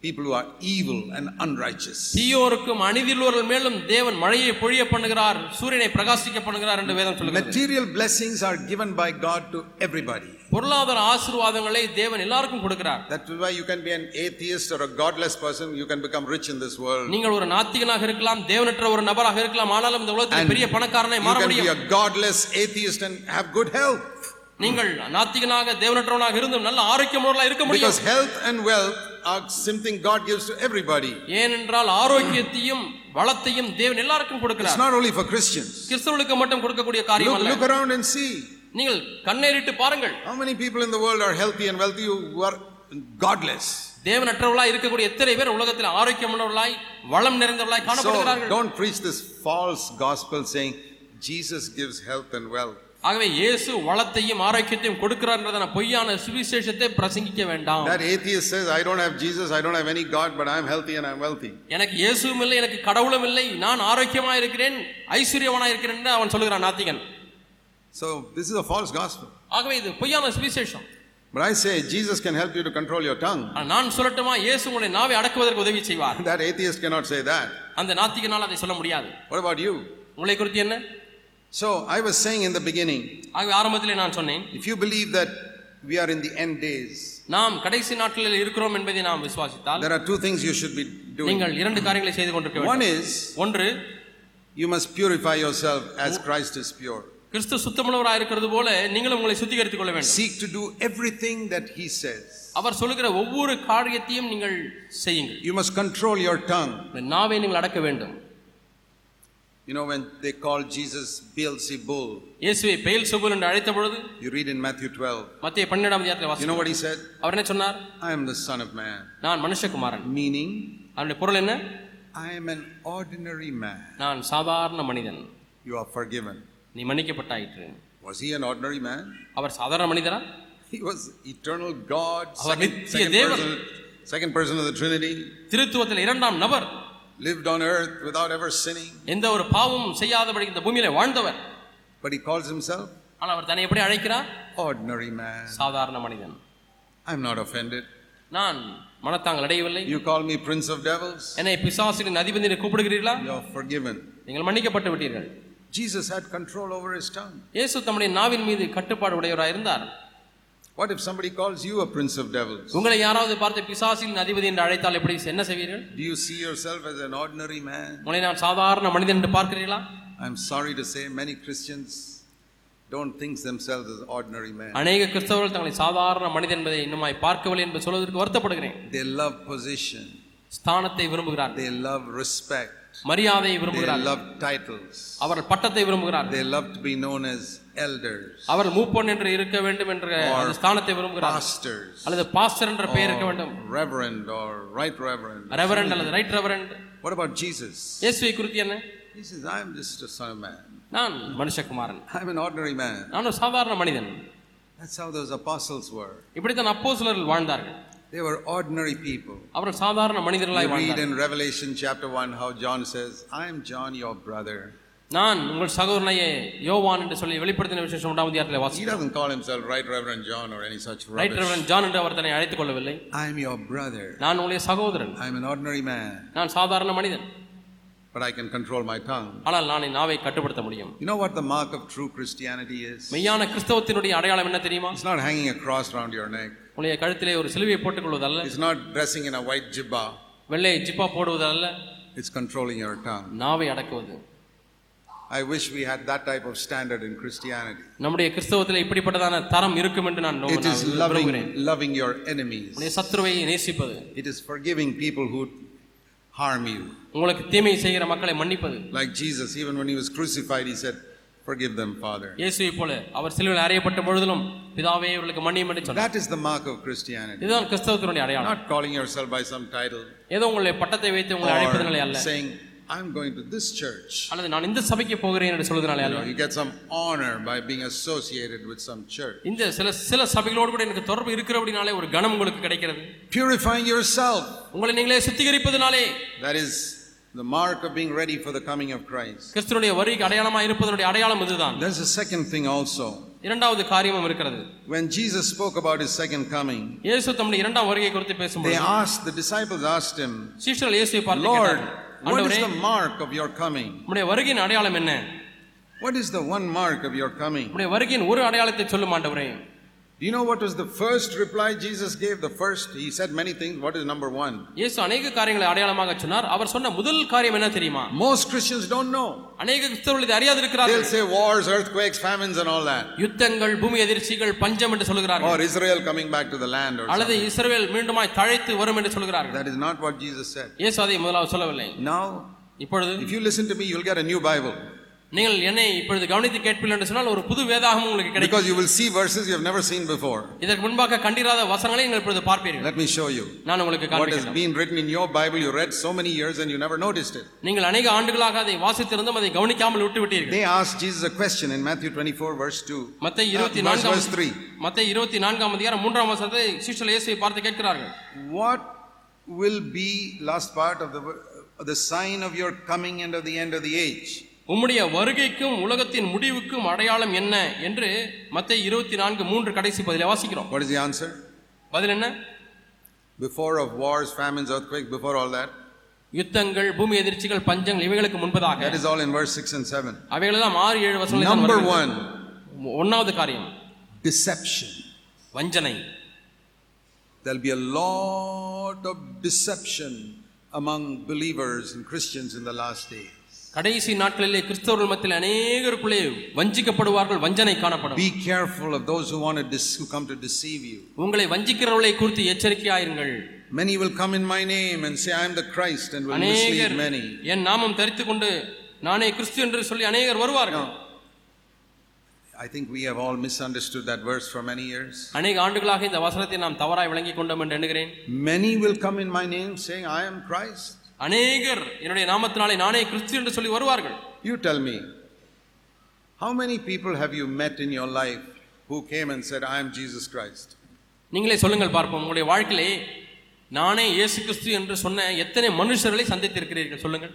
people who are evil and unrighteous. தீயோருக்கும் அநீதியுள்ளவர்கள் மேலும் தேவன் மழையை பொழிய பண்ணுகிறார் சூரியனை பிரகாசிக்க பண்ணுகிறார் என்று வேதம் சொல்லுகிறது Material blessings are given by God to everybody. பொருளாதார ஆசீர்வாதங்களை தேவன் எல்லாருக்கும் கொடுக்கிறார் That's why you can be an atheist or a godless person, you can become rich in this world. நீங்கள் ஒரு நாத்திகனாக இருக்கலாம் தேவனற்ற ஒரு நபராக இருக்கலாம் ஆனாலும் இந்த உலகத்தில் பெரிய பணக்காரனை You மாற can be முடியும் a godless atheist and have good health. நீங்கள் நாத்திகனாக தேவனற்றவனாக இருந்தும் நல்ல ஆரோக்கியமுள்ளவர்களாக இருக்க முடியும் Because health and wealth something God gives to everybody. ஏனென்றால் ஆரோக்கியத்தையும் வளத்தையும் தேவன் எல்லாருக்கும் It's கொடுக்கிறார் not only for Christians. கிறிஸ்தவர்களுக்கு மட்டும் கொடுக்கக்கூடிய காரியம் Look, அல்ல look around and see. நீங்கள் கண்ணேறிட்டு பாருங்கள் How many people in the world are healthy and wealthy who are godless? தேவனற்றவர்களாய் இருக்கக்கூடிய எத்தனை பேர் உலகத்தில் ஆரோக்கியமுள்ளவர்களாய் வளம் நிறைந்தவர்களாய் So காணப்படுகிறார்கள் don't preach this false gospel saying Jesus gives health and wealth. ஆகவே இயேசு வளத்தையும் ஆரோக்கியத்தையும் கொடுக்கிறார் என்றதான பொய்யான சுவிசேஷத்தை பிரசங்கிக்க வேண்டாம் That atheist says, I don't have Jesus, I don't have any God, but I'm healthy and I'm wealthy. எனக்கு இயேசுவும் இல்லை எனக்கு கடவுளும் இல்லை நான் ஆரோக்கியமா இருக்கிறேன் ஐஸ்வர்யவனா இருக்கிறேன் அவன் சொல்லுகிறான் நாத்திகன் So this is a false gospel. ஆகவே இது பொய்யான சுவிசேஷம் But I say Jesus can help you to control your tongue. நான் சொல்லட்டுமா இயேசு உங்களை நாவை அடக்குவதற்கு உதவி செய்வார் That atheist cannot say that. அந்த நாத்திகனால் அதை சொல்ல முடியாது What about you? உங்களை குறித்து என்ன So I was saying in the beginning, ஆகவே ஆரம்பத்திலே நான் சொன்னேன் if you believe that we are in the end days, நாம் கடைசி நாட்களில் இருக்கிறோம் என்பதை நாம் விசுவாசித்தால் there are two things you should be doing. நீங்கள் இரண்டு காரியங்களை செய்து கொண்டிருக்க One வேண்டும் is ஒன்று you must purify yourself as Christ is pure. கிறிஸ்து சுத்தமுள்ளவராக இருக்கிறது போல நீங்களும் உங்களை சுத்திகரித்துக் கொள்ள வேண்டும் Seek to do everything that He says. அவர் சொல்லுகிற ஒவ்வொரு காரியத்தையும் நீங்கள் செய்யுங்கள் You must control your tongue. நாவை நீங்கள் அடக்க வேண்டும் You know, when they called Jesus Beelzebul, இயேசுவை பெயல் சுகுல் என்று அழைத்த பொழுது you read in Matthew 12, மத்திய பன்னிரெண்டாம் அதிகாரத்தில் you வாசி know what He said? அவர் என்ன சொன்னார் I am the Son of Man. நான் மனுஷகுமாரன் Meaning, அதனுடைய பொருள் என்ன I am an ordinary man. நான் சாதாரண மனிதன் You are forgiven. நீ மன்னிக்கப்பட்டாயிற்று Was He an ordinary man? அவர் சாதாரண மனிதரா He was eternal God, our second, நித்திய second தேவன். person, second person of the Trinity, திருத்துவத்தில் இரண்டாம் நபர் Lived on earth without ever sinning. எந்த ஒரு பாவமும் செய்யாதபடி இந்த பூமியில வாழ்ந்தவர் But he calls himself ஆனால் அவர் தன்னை எப்படி அழைக்கிறார் ordinary man. சாதாரண மனிதன் I'm not offended. நான் மனத்தாங்கள் அடையவில்லை You call me prince of devils. என்னை பிசாசின் அதிபதி என்று கூப்பிடுகிறீர்களா You're forgiven. நீங்கள் மன்னிக்கப்பட்டு விட்டீர்கள் Jesus had control over his tongue. இயேசு தம்முடைய நாவின் மீது கட்டுப்பாடு உடையவராக இருந்தார் What if somebody calls you a prince of devils? உங்களை யாராவது பார்த்து பிசாசின் அதிபதி என்று அழைத்தால் எப்படி என்ன செய்வீர்கள் Do you see yourself as an ordinary man? உங்களை நான் சாதாரண மனிதன் என்று பார்க்கிறீர்களா I'm sorry to say, many Christians don't think themselves as ordinary men. அநேக கிறிஸ்தவர்கள் தங்களை சாதாரண மனிதன் என்பதை இன்னுமாய் பார்க்கவில்லை என்று சொல்வதற்கு வருத்தப்படுகிறேன் They love position, ஸ்தானத்தை விரும்புகிறார்கள் they love respect, மரியாதையை they விரும்புகிறார்கள் love titles, அவர்கள் பட்டத்தை விரும்புகிறார்கள் they love to be known as elders, அவர்கள் மூப்பன் என்று இருக்க வேண்டும் என்ற அந்த ஸ்தானத்தை விரும்புகிறார்கள் pastors, அல்லது பாஸ்டர் என்ற பெயர் இருக்க வேண்டும் or reverend or right reverend. Reverend அல்லது right reverend What about Jesus? இயேசுவை குறித்து என்ன He says, I'm just a son of man. நான் மனுஷகுமாரன் I'm an ordinary man. நான் ஒரு சாதாரண மனிதன் That's how those apostles were. இப்படித்தான் அப்போஸ்தலர்கள் வாழ்ந்தார்கள் They were ordinary people. அவர்கள் சாதாரண We மனிதர்களாய் read வாழ்ந்தார்கள் in Revelation chapter 1 how John says, I am John, your brother. நான் உங்கள் சகோதரனையே யோவான் என்று சொல்லி வெளிப்படுத்தின விசேஷம் உண்டாம் அதிகாரத்தில் He வாசிக்கிறோம் doesn't call himself Right Reverend John or any such right rubbish. Reverend John என்று அவர் தன்னை அழைத்துக் கொள்ளவில்லை I'm your brother. நான் உங்களுடைய சகோதரன் I'm an ordinary man, நான் சாதாரண மனிதன் but I can control my tongue. ஆனால் நான் என் நாவை கட்டுப்படுத்த முடியும் You know what the mark of true Christianity is? மெய்யான கிறிஸ்தவத்தினுடைய அடையாளம் என்ன தெரியுமா It's not hanging a cross around your neck. உங்களுடைய கழுத்திலே ஒரு சிலுவையை போட்டுக் கொள்வதல்ல It's not dressing in a white jibba. வெள்ளை jibba போடுவதல்ல It's controlling your tongue. நாவை அடக்குவது I wish we had that type of standard in Christianity. நம்முடைய கிறிஸ்தவத்தில் இப்படிப்பட்டதான தரம் இருக்கும் என்று நான் நான் விரும்புகிறேன் loving, loving your enemies. உங்களுடைய சத்துருவை நேசிப்பது It is forgiving people who harm you. உங்களுக்கு தீமை செய்கிற மக்களை மன்னிப்பது Like Jesus, even when he was crucified, he said, Forgive them, Father. இயேசுவை போல அவர் சிலுவையில் அறையப்பட்ட பொழுதிலும் பிதாவே இவர்களுக்கு மன்னியும் என்று சொன்னார் That is the mark of Christianity. இதுதான் கிறிஸ்தவத்தினுடைய அடையாளம் Not calling yourself by some title ஏதோ உங்களுடைய பட்டத்தை வைத்து உங்களை அழைப்பதனாலே or அல்ல saying, I'm going to this church. அல்லது நான் இந்த சபைக்கு போகிறேன் என்று சொல்வதனாலே You, அல்ல know, you get some honor by being associated with some church. இந்த சில சில சபைகளோடு கூட எனக்கு தொடர்பு இருக்கிறபடினாலே ஒரு கணம் உங்களுக்கு கிடைக்கிறது Purifying yourself. உங்களை நீங்களே சுத்திகரிப்பதனாலே That is the mark of being ready for the coming of Christ. கிறிஸ்துனுடைய வரிக்கு அடையாளமா இருப்பதனுடைய அடையாளம் இதுதான் There's a second thing also. இரண்டாவது காரியமும் இருக்கிறது When Jesus spoke about his second coming, இயேசு தம்முடைய இரண்டாம் வருகை குறித்து they பேசும்போது asked, the disciples asked him, சீஷர்கள் இயேசுவை பார்த்து Lord, கேட்டார்கள், what is ஆண்டவரே the mark of your coming? உம்முடைய வருகையின் அடையாளம் என்ன What is the one mark of your coming? உம்முடைய வருகையின் ஒரு அடையாளத்தை சொல்லும் ஆண்டவரே Do you know what was the first reply Jesus gave? The first, he said many things. What is number one? இயேசு அநேக காரியங்களை அடையாளமாக சொன்னார் அவர் சொன்ன முதல் காரியம் என்ன தெரியுமா Most Christians don't know. அநேக கிறிஸ்தவர்கள் இதை அறியாது They'll இருக்கிறார்கள் say wars, earthquakes, famines, and all that. யுத்தங்கள் பூமி எதிர்ச்சிகள் பஞ்சம் என்று சொல்கிறார்கள் Or Israel coming back to the land or அல்லது something. இஸ்ரவேல் மீண்டுமாய் தழைத்து வரும் என்று சொல்கிறார்கள் That is not what Jesus said. இயேசு அதை முதலாவது சொல்லவில்லை Now, இப்பொழுது if you listen to me, you'll get a new Bible. நீங்கள் என்னை இப்பொழுது கவனித்து கேட்பீர்கள் என்று சொன்னால் ஒரு புது வேதாகமும் உங்களுக்கு கிடைக்கும் Because you will see verses you have never seen before. இதற்கு முன்பாக கண்டிராத வசனங்களை நீங்கள் இப்பொழுது பார்ப்பீர்கள் Let me show you. நான் உங்களுக்கு What has காண்பிக்கிறேன் been written in your Bible, you read so many years and you never noticed it. நீங்கள் அநேக ஆண்டுகளாக அதை வாசித்திருந்தும் அதை கவனிக்காமல் விட்டு விட்டீர்கள் They asked Jesus a question in Matthew 24, verse 2. மத்த Uh, இருபத்தி verse, நான்காம் verse 3. மத்த இருபத்தி நான்காம் அதிகாரம் மூன்றாம் வசனத்தை சீஷல் இயேசுவை பார்த்து கேட்கிறார்கள் What will be, last part of the, the sign of your coming and of the end of the age? உம்முடைய வருகைக்கும் உலகத்தின் முடிவுக்கும் அடையாளம் என்ன என்று மத்த இருபத்தி நான்கு மூன்று கடைசி பதில வாசிக்கிறோம் What is the answer? பதில் என்ன Before of wars, famines, earthquakes, before all that. யுத்தங்கள் பூமி எதிர்ச்சிகள் பஞ்சங்கள் இவைகளுக்கு முன்பதாக That is all in verse 6 and 7. அவைகளெல்லாம் ஆறு ஏழு வசனங்கள் வருகிறது. one, ஒன்னாவது காரியம் deception. வஞ்சனை There'll be a lot of deception among believers and Christians in the last days. கடைசி நாட்களிலே கிறிஸ்தவர்கள் மத்தியில் அநேகருக்குள்ளே வஞ்சிக்கப்படுவார்கள் வஞ்சனை காணப்படும் Be careful of those who want to dis- who come to deceive you. உங்களை வஞ்சிக்கிறவர்களை குறித்து எச்சரிக்கையாயிருங்கள் Many will come in my name and say, I am the Christ, and will mislead many. என் நாமம் தரித்துக் கொண்டு நானே கிறிஸ்து என்று சொல்லி அநேகர் வருவார்கள் I think we have all misunderstood that verse for many years. அநேக ஆண்டுகளாக இந்த வசனத்தை நாம் தவறாய் விளங்கிக் கொண்டோம் என்று எண்ணுகிறேன் Many will come in my name saying, I am Christ. அநேகர் என்னுடைய நாமத்தினாலே நானே கிறிஸ்து என்று சொல்லி வருவார்கள் You tell me, how many people have you met in your life who came and said, I am Jesus Christ? நீங்களே சொல்லுங்கள் பார்ப்போம் உங்களுடைய வாழ்க்கையிலே நானே இயேசு கிறிஸ்து என்று சொன்ன எத்தனை மனுஷர்களை சந்தித்திருக்கிறீர்கள் சொல்லுங்கள்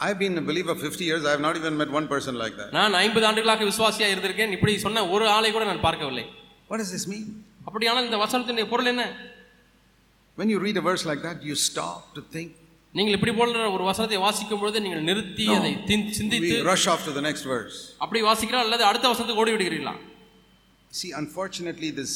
I've been a believer 50 years. I have not even met one person like that. நான் ஐம்பது ஆண்டுகளாக விசுவாசியா இருந்திருக்கேன் இப்படி சொன்ன ஒரு ஆளை கூட நான் பார்க்கவில்லை What does this mean? அப்படியானால் இந்த வசனத்தினுடைய பொருள் என்ன When you read a verse like that, you stop to think. நீங்கள் இப்படி போன்ற ஒரு வசனத்தை வாசிக்கும் பொழுது நீங்கள் நிறுத்தி. அதை சிந்தித்து rush to the next verse. அப்படி வாசிக்கிறா அல்லது அடுத்த வசனத்துக்கு ஓடி விடுகிறீர்களா See, unfortunately, this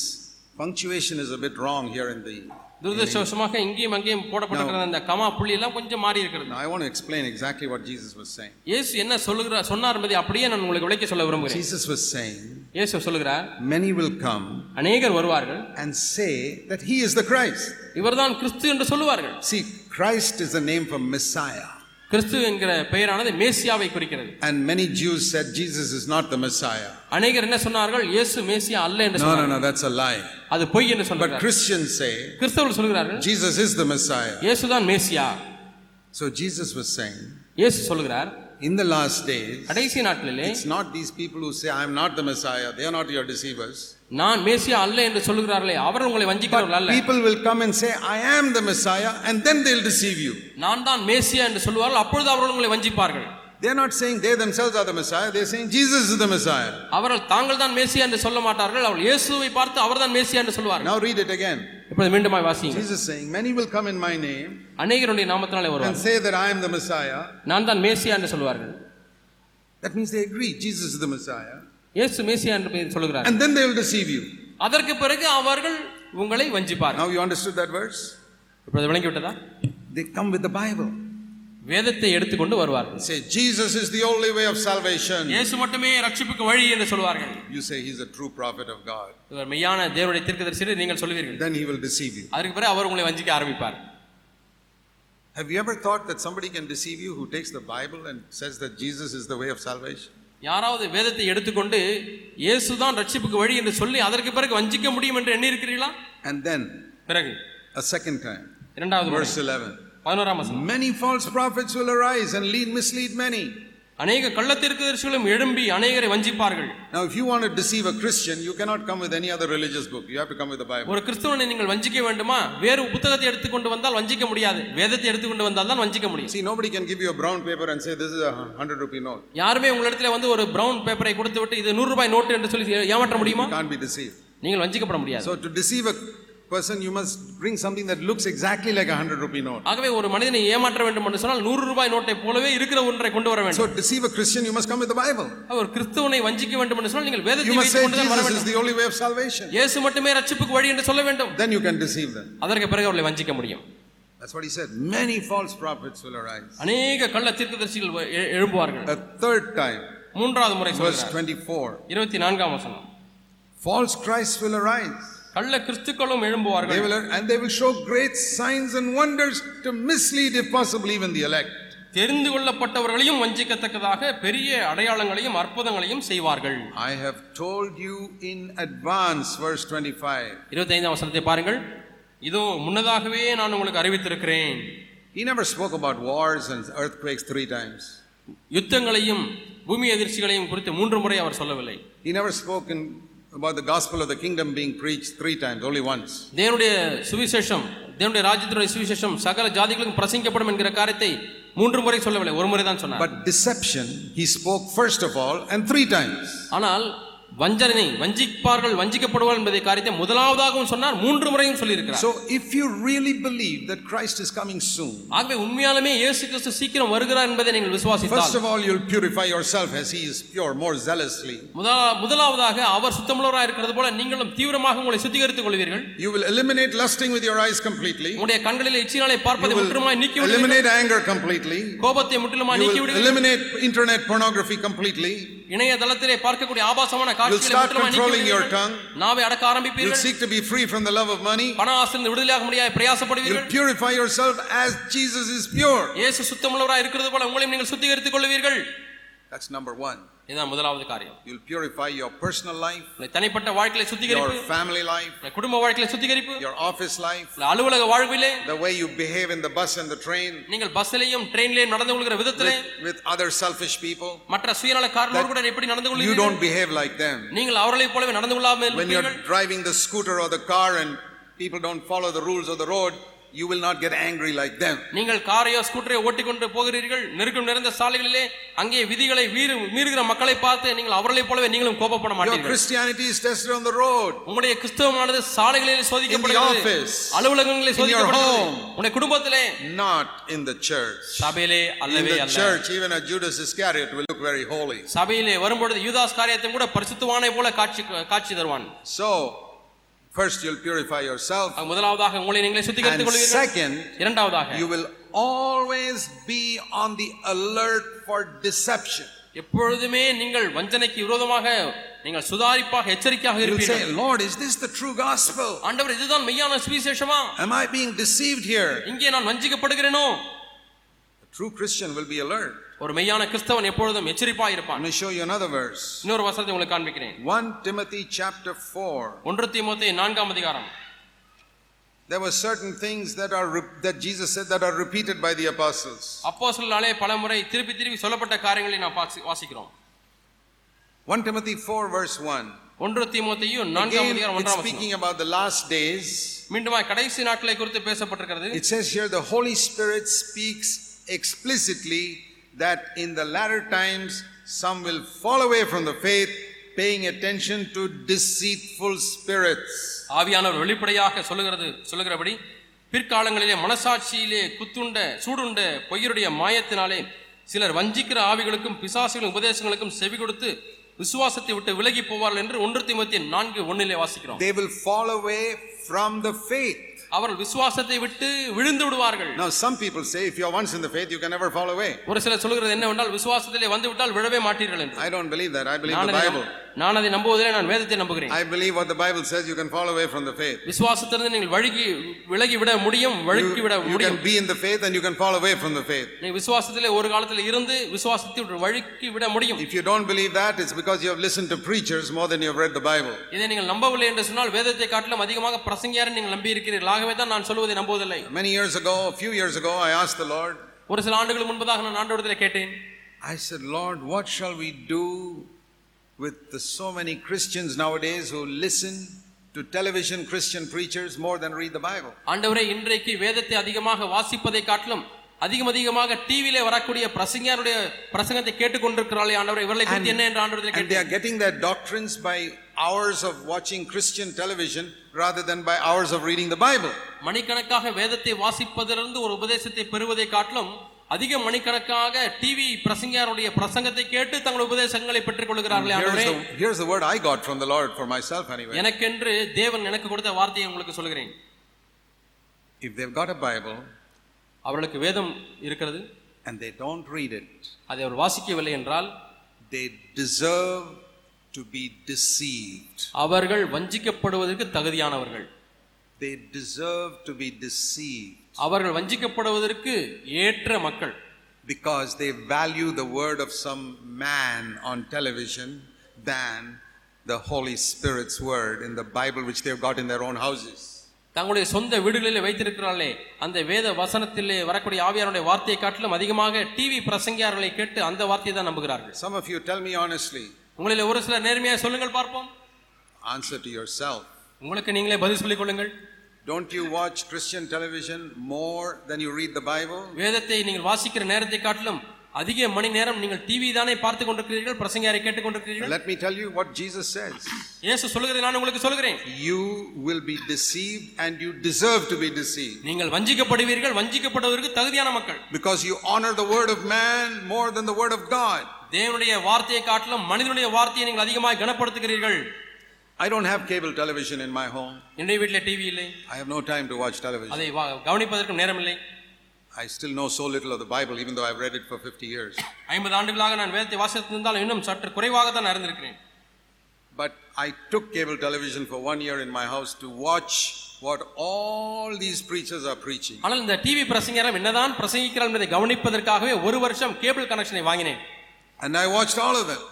punctuation is a bit wrong here in the. துரதிருஷ்டவசமாக இங்கேயும் அங்கேயும் போடப்பட்டிருக்கிற அந்த கமா புள்ளி எல்லாம் கொஞ்சம் மாறி இருக்கிறது want to explain exactly what Jesus was saying. இயேசு என்ன சொல்லுகிறார் சொன்னார் என்பதை அப்படியே நான் உங்களுக்கு விளக்க சொல்ல விரும்புகிறேன் Jesus was saying, இயேசு சொல்லுகிறார் Many will come அநேகர் வருவார்கள் and say that he is the Christ. இவர்தான் கிறிஸ்து என்று சொல்லுவார்கள் See, Christ is the name for Messiah. கிறிஸ்து என்கிற பெயரானது மேசியாவை குறிக்கிறது And many Jews said Jesus is not the Messiah. அநேகர் என்ன சொன்னார்கள் இயேசு மேசியா அல்ல என்று No, no, சொன்னார்கள் no, that's a lie. அது பொய் என்று But சொன்னார்கள் Christians say கிறிஸ்தவர்கள் சொல்கிறார்கள் Jesus is the Messiah. இயேசுதான் மேசியா So Jesus was saying, இயேசு சொல்கிறார் in the last days, கடைசி நாட்களிலே it's not these people who say, I'm not the Messiah, they are not your deceivers. நான் மேசியா அல்ல என்று சொல்லுகிறார்களே அவர் உங்களை வஞ்சிக்கிறவர்கள் அல்ல People will come and say, I am the Messiah, and then they'll deceive you. நான் தான் மேசியா என்று சொல்லுவார்கள் அப்பொழுது அவர்கள் உங்களை வஞ்சிப்பார்கள் They're not saying they themselves are the Messiah, they're saying Jesus is the Messiah. அவர்கள் தாங்கள் தான் மேசியா என்று சொல்ல மாட்டார்கள் அவர்கள் இயேசுவை பார்த்து அவர்தான் மேசியா என்று சொல்வார்கள் Now read it again. இப்பொழுது மீண்டுமாய் வாசிங்க Jesus saying, Many will come in my name அநேகருடைய நாமத்தினாலே and வருவார்கள் say that I am the Messiah. நான் தான் மேசியா என்று சொல்வார்கள் That means they agree Jesus is the Messiah. இயேசு மேசியா என்று சொல்கிறார் And then they will deceive you. அதற்கு பிறகு அவர்கள் உங்களை வஞ்சிப்பார்கள் Now you understood that verse? இப்பொழுது விளங்கி விட்டதா They come with the Bible. வேதத்தை எடுத்துக்கொண்டு வருவார்கள் Say, Jesus is the only way of salvation. இயேசு மட்டுமே ரட்சிப்புக்கு வழி என்று சொல்வார்கள் You say he's a true prophet of God. இவர் மெய்யான தேவனுடைய தீர்க்கதரிசி என்று நீங்கள் சொல்வீர்கள் Then he will deceive you. அதற்கு பிறகு அவர் உங்களை வஞ்சிக்க ஆரம்பிப்பார் Have you ever thought that somebody can deceive you who takes the Bible and says that Jesus is the way of salvation? யாராவது வேதத்தை எடுத்துக்கொண்டு இயேசுதான் ரட்சிப்புக்கு வழி என்று சொல்லி அதற்கு பிறகு வஞ்சிக்க முடியும் என்று எண்ணி இருக்கிறீர்களா And then, பிறகு a second time, இரண்டாவது verse 11. பதினோராம் வசனம் Many false prophets will arise and lead, mislead many. அநேக கள்ளத்தீர்க்கதரிசிகளும் எழும்பி அநேகரை வஞ்சிப்பார்கள் Now, if you want to deceive a Christian, you cannot come with any other religious book. You have to come with the Bible. ஒரு கிறிஸ்தவனை நீங்கள் வஞ்சிக்க வேண்டுமா வேறு புத்தகத்தை எடுத்துக்கொண்டு வந்தால் வஞ்சிக்க முடியாது வேதத்தை எடுத்துக்கொண்டு வந்தால் தான் வஞ்சிக்க முடியும் See, nobody can give you a brown paper and say, This is a hundred rupee note. யாருமே உங்களிடத்துல வந்து ஒரு பிரவுன் பேப்பரை கொடுத்து விட்டு இது நூறு ரூபாய் நோட்டு என்று சொல்லி ஏமாற்ற முடியுமா can't be deceived. நீங்கள் வஞ்சிக்கப்பட முடியாது So, to deceive a person, you must bring something that looks exactly like a hundred rupee note. ஆகவே ஒரு மனிதனை ஏமாற்ற வேண்டும் என்று சொன்னால் நூறு ரூபாய் நோட்டை போலவே இருக்கிற ஒன்றை கொண்டு வர வேண்டும் So, to deceive a Christian, you must come with the Bible. ஒரு கிறிஸ்தவனை வஞ்சிக்க வேண்டும் என்று சொன்னால் நீங்கள் You வேதத்தை must say வைத்துக் கொண்டு தான் வர Jesus is வேண்டும் the only way of salvation. இயேசு மட்டுமே ரட்சிப்புக்கு வழி என்று சொல்ல வேண்டும் Then you can deceive them. அதற்கு பிறகு அவர்களை வஞ்சிக்க முடியும் That's what he said. Many false prophets will arise. அநேக கள்ள தீர்க்கதரிசிகள் வ- எ- எழும்புவார்கள் A third time, மூன்றாவது முறை verse சொல்கிறார் 24. இருபத்தி நான்காம் வசனம் False Christs will arise. கள்ள கிறிஸ்துக்களும் They எழும்புவார்கள் will, and they will show great signs and wonders to mislead, if possible, even the elect. தெரிந்து கொள்ளப்பட்டவர்களையும் வஞ்சிக்கத்தக்கதாக பெரிய அடையாளங்களையும் அற்புதங்களையும் செய்வார்கள் I have told you in advance, verse 25. இருபத்தைந்தாம் வசனத்தை பாருங்கள் இதோ முன்னதாகவே நான் உங்களுக்கு அறிவித்திருக்கிறேன் He never spoke about wars and earthquakes three times. யுத்தங்களையும் பூமி எதிர்ச்சிகளையும் குறித்து மூன்று முறை அவர் சொல்லவில்லை He never spoke in, about the gospel of the kingdom being preached three times, only once. தேவனுடைய சுவிசேஷம் தேவனுடைய ராஜ்யத்தினுடைய சுவிசேஷம் சகல ஜாதிகளுக்கும் பிரசங்கிக்கப்படும் என்கிற காரியத்தை மூன்று முறை சொல்லவில்லை ஒரு முறை தான் சொன்னார் But deception, he spoke first of all and three times. ஆனால் வஞ்சனை வஞ்சிப்பார்கள் வஞ்சிக்கப்படுவார்கள் என்பதை காரியத்தை முதலாவதாகவும் சொன்னார் மூன்று முறையும் சொல்லியிருக்கிறார் So, if you really believe that Christ is coming soon, ஆகவே உண்மையாலுமே இயேசு கிறிஸ்து சீக்கிரம் வருகிறார் என்பதை நீங்கள் first விசுவாசித்தால் of all, you'll purify yourself as he is pure, more zealously. முதலா- முதலாவதாக அவர் சுத்தமுள்ளவராக இருக்கிறது போல நீங்களும் தீவிரமாக உங்களை சுத்திகரித்துக் கொள்வீர்கள் You will eliminate lusting with your eyes completely. உங்களுடைய கண்களில் இச்சினாலே You பார்ப்பதை முற்றிலுமாய் நீக்கி விடுவீர்கள் eliminate anger completely. கோபத்தை முற்றிலுமாய் நீக்கி விடுவீர்கள் eliminate internet pornography completely. இணையதளத்திலே பார்க்கக்கூடிய ஆபாசமான You'll காட்சிகளை start முற்றிலுமாய் நீக்கி controlling your விடுவீர்கள் tongue. நாவை அடக்க You'll ஆரம்பிப்பீர்கள் seek to be free from the love of money. பண ஆசிலிருந்து விடுதலையாக முடியாது You'll பிரயாசப்படுவீர்கள் purify yourself as Jesus is pure. இயேசு சுத்தமுள்ளவராக இருக்கிறது போல உங்களையும் நீங்கள் சுத்திகரித்துக் கொள்வீர்கள் That's number one. இதுதான் முதலாவது காரியம் You'll purify your personal life, உங்களுடைய தனிப்பட்ட வாழ்க்கையில your சுத்திகரிப்பு family life, உங்களுடைய குடும்ப வாழ்க்கையில சுத்திகரிப்பு your office life, உங்களுடைய அலுவலக வாழ்விலே the way you behave in the bus and the train நீங்கள் பஸ்ஸிலையும் ட்ரெயின்லயும் நடந்து கொள்கிற விதத்திலே with, with other selfish people. மற்ற சுயநலக்காரர்களோடு கூட எப்படி நடந்து You கொள்வீர்கள் don't behave like them. நீங்கள் அவர்களைப் போலவே நடந்து கொள்ளாமல் When you're இருப்பீர்கள் driving the scooter or the car and people don't follow the rules of the road, you will not get angry like them. நீங்கள் காரையோ ஸ்கூட்டரையோ ஓட்டிக்கொண்டு போகிறீர்கள் நெருக்கம் நிறைந்த சாலைகளிலே அங்கே விதிகளை மீறு மீறுகிற மக்களை பார்த்து நீங்கள் அவர்களைப் போலவே நீங்களும் கோபப்பட Your மாட்டீர்கள் Christianity is tested on the road. உங்களுடைய கிறிஸ்தவமானது சாலைகளில் சோதிக்கப்படுகிறது அலுவலகங்களில் சோதிக்கப்படுகிறது. உங்களுடைய குடும்பத்திலே Not in the church. சபையிலே அல்லவே the அல்ல church, even a Judas Iscariot will look very holy. சபையிலே வரும்பொழுது யூதாஸ் காரியத்தையும் கூட பரிசுத்தவானை போல காட்சி காட்சி தருவான் So, first you'll purify yourself. ஆக, முதலாவதாக உங்களை நீங்களே சுத்திகரித்துக் And கொள்வீர்கள் second, இரண்டாவதாக you will always be on the alert for deception. எப்பொழுதுமே நீங்கள் வஞ்சனைக்கு விரோதமாக நீங்கள் சுதாரிப்பாக எச்சரிக்கையாக You'll say, இருப்பீர்கள் Lord, is this the true gospel? ஆண்டவர் இதுதான் மெய்யான சுவிசேஷமா Am I being deceived here? இங்கே நான் வஞ்சிக்கப்படுகிறேனோ A true Christian will be alert. ஒரு மெய்யான கிறிஸ்தவன் எப்பொழுதும் எச்சரிப்பாக Let இருப்பான் me show you another verse. இன்னொரு வசனத்தை உங்களுக்கு காண்பிக்கிறேன் 1 Timothy chapter 4. ஒன்று தீமோத்தேயு நான்காம் அதிகாரம் There were certain things that are re- that Jesus said that are repeated by the apostles. அப்போஸ்தலனாலே பல முறை திருப்பி திருப்பி சொல்லப்பட்ட காரியங்களை நாம் வாசி- வாசிக்கிறோம் 1 Timothy 4 verse 1. ஒன்று தீமோத்தேயு நான்காம் அதிகாரம் ஒன்றாம் வசனம் speaking about the last days. மீண்டுமா கடைசி நாட்களை குறித்து பேசப்பட்டிருக்கிறது It says here the Holy Spirit speaks explicitly that in the latter times some will fall away from the faith, paying attention to deceitful spirits. ஆவியானவர் வெளிப்படையாக சொல்லுகிறது சொல்லுகிறபடி பிற்காலங்களிலே மனசாட்சியிலே குத்துண்ட சூடுண்ட பொய்யருடைய மாயத்தினாலே சிலர் வஞ்சிக்கிற ஆவிகளுக்கும் பிசாசுகளின் உபதேசங்களுக்கும் செவி கொடுத்து விசுவாசத்தை விட்டு விலகி போவார்கள் என்று ஒன்று திமுத்தி நான்கு ஒன்னிலே வாசிக்கிறோம் They will fall away from the faith. அவர்கள் விசுவாசத்தை விட்டு விழுந்து விடுவார்கள் Now, some people say if you're once in the faith, you can never fall away. ஒரு சிலர் சொல்லுகிறது என்னவென்றால் விசுவாசத்திலே வந்து விட்டால் விழவே மாட்டீர்கள் என்று I don't believe that. I believe நான் the அதை Bible. நான் அதை நம்புவதிலே நான் வேதத்தை நம்புகிறேன் I believe what the Bible says, you can fall away from the faith. விசுவாசத்திலிருந்து நீங்கள் வழுகி விலகி விட முடியும் வழுக்கி விட you முடியும் can be in the faith and you can fall away from the faith. நீ விசுவாசத்திலே ஒரு காலத்தில் இருந்து விசுவாசத்தை வழுக்கி விட முடியும் If you don't believe that, it's because you have listened to preachers more than you have read the Bible. இதை நீங்கள் நம்பவில்லை என்று சொன்னால் வேதத்தை காட்டிலும் அதிகமாக பிரசங்கியாரை நீங்கள் நம்பி இருக்கிறீர்கள் ஆகவே தான் நான் சொல்வதை நம்புவதில்லை Many years ago, a few years ago, I asked the Lord, ஒரு சில ஆண்டுகள் முன்பதாக நான் ஆண்டவரத்தில் கேட்டேன் I said, Lord, what shall we do with the so many Christians nowadays who listen to television Christian preachers more than read the Bible? ஆண்டவரே இன்றைக்கு வேதத்தை அதிகமாக வாசிப்பதை காட்டிலும் அதிகம் அதிகமாக டிவியிலே வரக்கூடிய பிரசங்கியாருடைய பிரசங்கத்தை கேட்டுக்கொண்டிருக்கிறாளே ஆண்டவரே இவர்களை குறித்து என்ன என்று ஆண்டவரத்தில் And they கேட்டேன் are getting their doctrines by hours of watching Christian television rather than by hours of reading the Bible. மணிக்கணக்காக வேதத்தை வாசிப்பதிலிருந்து ஒரு உபதேசத்தை பெறுவதை காட்டிலும் அதிக மணிக்கணக்காக டிவி பிரசங்கியாருடைய பிரசங்கத்தை கேட்டு தங்கள் உபதேசங்களை பெற்றுக் கொள்கிறார்களே ஆண்டவரே. the word I got from the Lord for myself anyway. எனக்கென்று தேவன் எனக்கு கொடுத்த வார்த்தையை உங்களுக்கு சொல்கிறேன். If they've got a Bible அவர்களுக்கு வேதம் இருக்கிறது. and they don't read it, அதை அவர் வாசிக்கவில்லை என்றால் they deserve to be deceived. அவர்கள் வஞ்சிக்கப்படுவதற்கு தகுதியானவர்கள். They deserve to be deceived. அவர்கள் வஞ்சிக்கப்படுவதற்கு ஏற்ற மக்கள். Because they value the word of some man on television than the Holy Spirit's word in the Bible which they've got in their own houses. தங்களுடைய சொந்த வீடுகளிலே வைத்திருக்கிறார்களே அந்த வேத வசனத்திலே வரக்கூடிய ஆவியாருடைய வார்த்தையை காட்டிலும் அதிகமாக டிவி பிரசங்கியார்களை கேட்டு அந்த வார்த்தையை தான் நம்புகிறார்கள். Some of you tell me honestly, உங்களில் ஒரு சிலர் நேர்மையாக சொல்லுங்கள் பார்ப்போம். Answer to yourself. உங்களுக்கு நீங்களே பதில் சொல்லிக் கொள்ளுங்கள். Don't you watch Christian television more than you read the Bible? வேதத்தை நீங்கள் வாசிக்கிற நேரத்தை காட்டிலும் அதிக மணி நேரம் நீங்கள் டிவி தானே பார்த்து கொண்டிருக்கிறீர்கள் பிரசங்கியாரை கேட்டுக் கொண்டிருக்கிறீர்கள் Let me tell you what Jesus says. இயேசு சொல்லுகிறதை நான் உங்களுக்கு சொல்கிறேன் You will be deceived and you deserve to be deceived நீங்கள் வஞ்சிக்கப்படுவீர்கள் வஞ்சிக்கப்படுவதற்கு தகுதியான மக்கள் because you honor the word of man more than the word of God. தேவனுடைய வார்த்தையை காட்டிலும் மனிதனுடைய வார்த்தையை நீங்கள் அதிகமாக கனப்படுத்துகிறீர்கள் I don't have cable television in my home. என்னுடைய வீட்டில் டிவி இல்லை I have no time to watch television. அதை கவனிப்பதற்கும் நேரம் இல்லை I still know so little of the Bible, even though I've read it for 50 years. ஐம்பது ஆண்டுகளாக நான் வேதத்தை வாசித்திருந்தாலும் இன்னும் சற்று குறைவாக தான் அறிந்திருக்கிறேன் But I took cable television for one year in my house to watch what all these preachers are preaching. ஆனால் இந்த டிவி பிரசங்கரம் என்னதான் பிரசங்கிக்கிறார் என்பதை கவனிப்பதற்காகவே ஒரு வருஷம் கேபிள் கனெக்ஷனை வாங்கினேன் And I watched all of them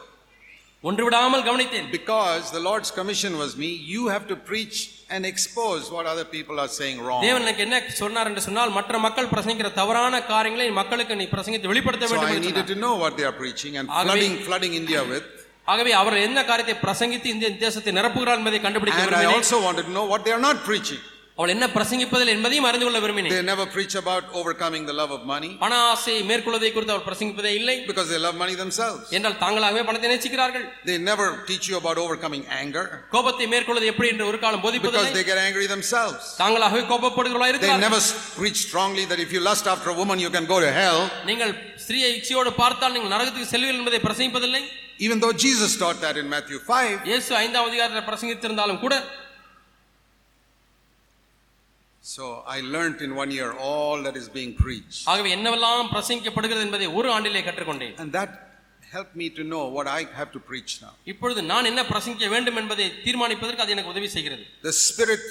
ஒன்று விடாமல் கவனித்தேன் because the Lord's commission was me. You have to preach and expose what other people are saying wrong. தேவன் எனக்கு என்ன சொன்னார் என்று சொன்னால் மற்ற மக்கள் பிரசங்கிக்கிற தவறான காரியங்களை மக்களுக்கு நீ பிரசங்கித்து வெளிப்படுத்த So வேண்டும் I என்று needed சொன்னார். to know what they are preaching and ஆகவே- flooding, flooding India with. ஆகவே அவர் என்ன காரியத்தை பிரசங்கித்து இந்த தேசத்தை நிரப்புகிறார் என்பதை கண்டுபிடிக்க And I விரும்பினேன் also wanted to know what they are not preaching. அவள் என்ன பிரசங்கிப்பதில் என்பதையும் அறிந்து கொள்ள விரும்பினேன் They never preach about overcoming the love of money பண ஆசை மேற்கொள்வதை குறித்து அவர் பிரசங்கிப்பதே இல்லை because they love money themselves. என்றால் தாங்களாகவே பணத்தை நேசிக்கிறார்கள் They never teach you about overcoming anger கோபத்தை மேற்கொள்வது எப்படி என்று ஒரு காலம் because போதிப்பதில்லை they get angry themselves. தாங்களாகவே கோபப்படுகிறவர்களா They இருக்கிறார்கள் never s- preach strongly that if you lust after a woman, you can go to hell, நீங்கள் ஸ்திரியை இச்சையோடு பார்த்தால் நீங்கள் நரகத்துக்கு செல்வீர்கள் என்பதை பிரசங்கிப்பதில்லை even though Jesus taught that in Matthew 5. இயேசு ஐந்தாம் அதிகாரத்தில் பிரசங்கித்திருந்தாலும் கூட So I learnt in one year all that is being preached. ஆகவே என்னவெல்லாம் பிரசங்கிக்கப்படுகிறது என்பதை ஒரு ஆண்டிலே கற்றுக்கொண்டேன் And that helped me to know what I have to preach now. இப்பொழுது நான் என்ன பிரசங்கிக்க வேண்டும் என்பதை தீர்மானிப்பதற்கு அது எனக்கு உதவி செய்கிறது The Spirit,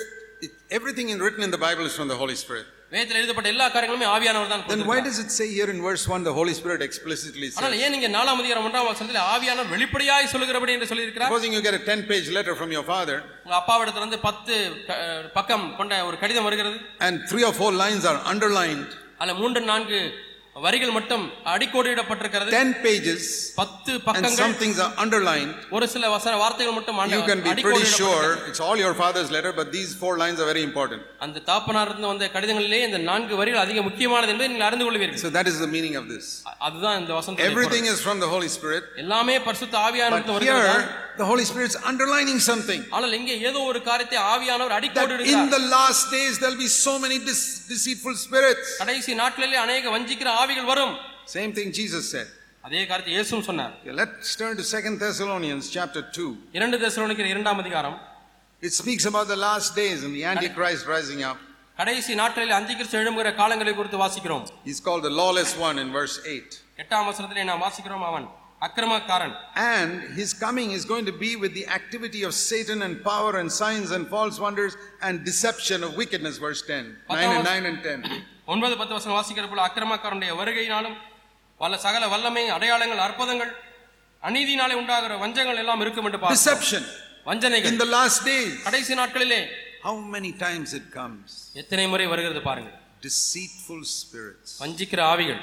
it, everything in, written in the Bible is from the Holy Spirit. வேதத்தில் எழுதப்பட்ட எல்லா காரியங்களுமே ஆவியானவர் தான் Then why does it say here in verse 1 the Holy Spirit explicitly ஆனால் says? ஏன் நீங்க நாலாம் அதிகாரம் ஒன்றாம் வசனத்தில் ஆவியானவர் வெளிப்படையாய் சொல்லுகிறபடி என்று சொல்லியிருக்கிறார்? Supposing you get a 10 page letter from your father உங்க அப்பாவிடத்துல இருந்து பத்து க- பக்கம் கொண்ட ஒரு கடிதம் வருகிறது. and three or four lines are underlined. அதுல மூன்று நான்கு வரிகள் மட்டும் அடிக்கோடிடப்பட்டிருக்கிறது 10 pages, பத்து and பக்கங்கள் some things are underlined. ஒரு சில வசன வார்த்தைகள் மட்டும் You can be pretty sure it's all your father's letter, but these four lines are very important. அந்த தாப்பனார் இருந்து வந்த கடிதங்களிலே இந்த நான்கு வரிகள் அதிக முக்கியமானது என்பதை நீங்கள் அறிந்து கொள்வீர்கள் So that is the meaning of this. அதுதான் இந்த வசனம் Everything is from the Holy Spirit, எல்லாமே பரிசுத்த ஆவியானவர் but வருகிறது the Holy Spirit's underlining something. ஆனால் இங்கே ஏதோ ஒரு காரியத்தை ஆவியானவர் That அடிக்கோடு in the last days there'll be so many dis- deceitful spirits. கடைசி நாட்களிலே அநேக வஞ்சிக்கிற ஆவிகள் வரும் Same thing Jesus said. அதே காரியத்தை இயேசுவும் சொன்னார் Okay, let's turn to Second Thessalonians chapter 2. இரண்டு தெசலோனிக்கர் இரண்டாம் அதிகாரம் It speaks about the last days and the Antichrist rising up. கடைசி நாட்களில் அந்திகிறிஸ்து எழும்புகிற காலங்களை குறித்து வாசிக்கிறோம் He's called the lawless one in verse 8. எட்டாம் வசனத்திலே நாம் வாசிக்கிறோம் அவன் அக்கிரமக்காரன் And his coming is going to be with the activity of Satan and power and signs and false wonders and deception of wickedness, verse 10. 9 and 9 and 10. ஒன்பது பத்து வசனம் வாசிக்கிற போல அக்கிரமக்காரனுடைய வருகையினாலும் வல்ல சகல வல்லமை அடையாளங்கள் அற்புதங்கள் அநீதினாலே உண்டாகிற வஞ்சங்கள் எல்லாம் இருக்கும் என்று பார்க்கிறோம். Deception வஞ்சனைகள் in the last days. கடைசி நாட்களிலே How many times it comes? எத்தனை முறை வருகிறது பாருங்க Deceitful spirits. வஞ்சிக்கிற ஆவிகள்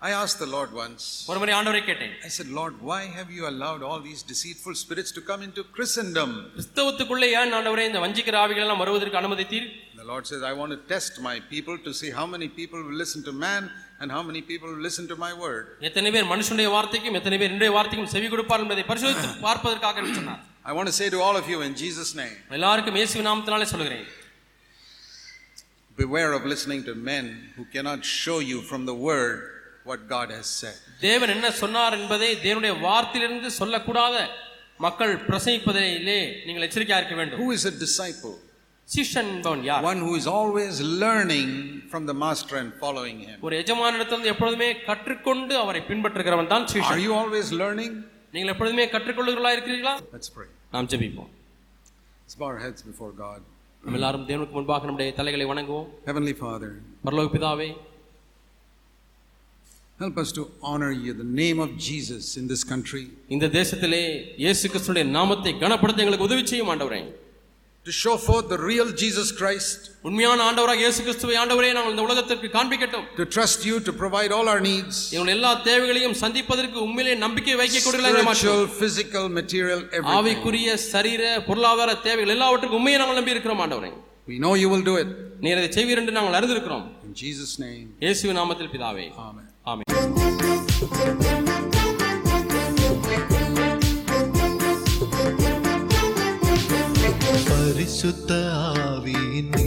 I asked the Lord once, ஒரு முறை ஆண்டவரை கேட்டேன் I said, Lord, why have you allowed all these deceitful spirits to come into Christendom? கிறிஸ்தவத்துக்குள்ளே ஏன் ஆண்டவரே இந்த வஞ்சிக்கிற ஆவிகள் எல்லாம் வருவதற்கு அனுமதித்தீர் The Lord says, I want to test my people to see how many people will listen to man and how many people will listen to my word. எத்தனை பேர் மனுஷனுடைய வார்த்தைக்கும் எத்தனை பேர் இன்றைய வார்த்தைக்கும் செவி கொடுப்பார் என்பதை பரிசோதித்து பார்ப்பதற்காக என்று சொன்னார் I want to say to all of you in Jesus' name, எல்லாருக்கும் இயேசு நாமத்தினாலே சொல்கிறேன் beware of listening to men who cannot show you from the word what God has said. தேவன் என்ன சொன்னார் என்பதை தேவனுடைய வார்த்தையிலிருந்து சொல்லக்கூடாத மக்கள் பிரசங்கிப்பதிலே நீங்கள் எச்சரிக்கையா இருக்க வேண்டும் Who is a disciple? சிஷ்யன் என்பவன் யார் One who is always learning from the master and following him. ஒரு எஜமானிடத்திலிருந்து எப்பொழுதுமே கற்றுக்கொண்டு அவரை பின்பற்றுகிறவன் தான் Are சிஷ்யன் you always learning? நீங்கள் எப்பொழுதுமே கற்றுக்கொள்ளுகிறா இருக்கிறீர்களா Let's pray. நாம் ஜெபிப்போம் Let's bow our heads before God. நம்ம எல்லாரும் தேவனுக்கு முன்பாக நம்முடைய தலைகளை வணங்குவோம் Heavenly Father, பரலோக பிதாவே help us to honor you, the name of Jesus in this country, இந்த தேசத்திலே இயேசு கிறிஸ்துடைய நாமத்தை கனப்படுத்த எங்களுக்கு உதவி செய்யும் ஆண்டவரே to show forth the real Jesus Christ, உண்மையான ஆண்டவராக இயேசு கிறிஸ்துவை ஆண்டவரே நாங்கள் இந்த உலகத்திற்கு காண்பிக்கட்டும் to trust you to provide all our needs எங்கள் எல்லா தேவைகளையும் சந்திப்பதற்கு உண்மையிலே நம்பிக்கை வைக்க கொடுக்கலாங்க spiritual, physical, material, everything. ஆவிக்குரிய சரீர பொருளாதார தேவைகள் எல்லாவற்றுக்கும் உண்மையை நாங்கள் நம்பி இருக்கிறோம் ஆண்டவரே We know you will do it. நீர் அதை செய்வீர் என்று நாங்கள் அறிந்திருக்கிறோம் In Jesus' name, இயேசுவின் நாமத்தில் பிதாவே Amen. ఆమె పరిశుద్ధ ఆవిని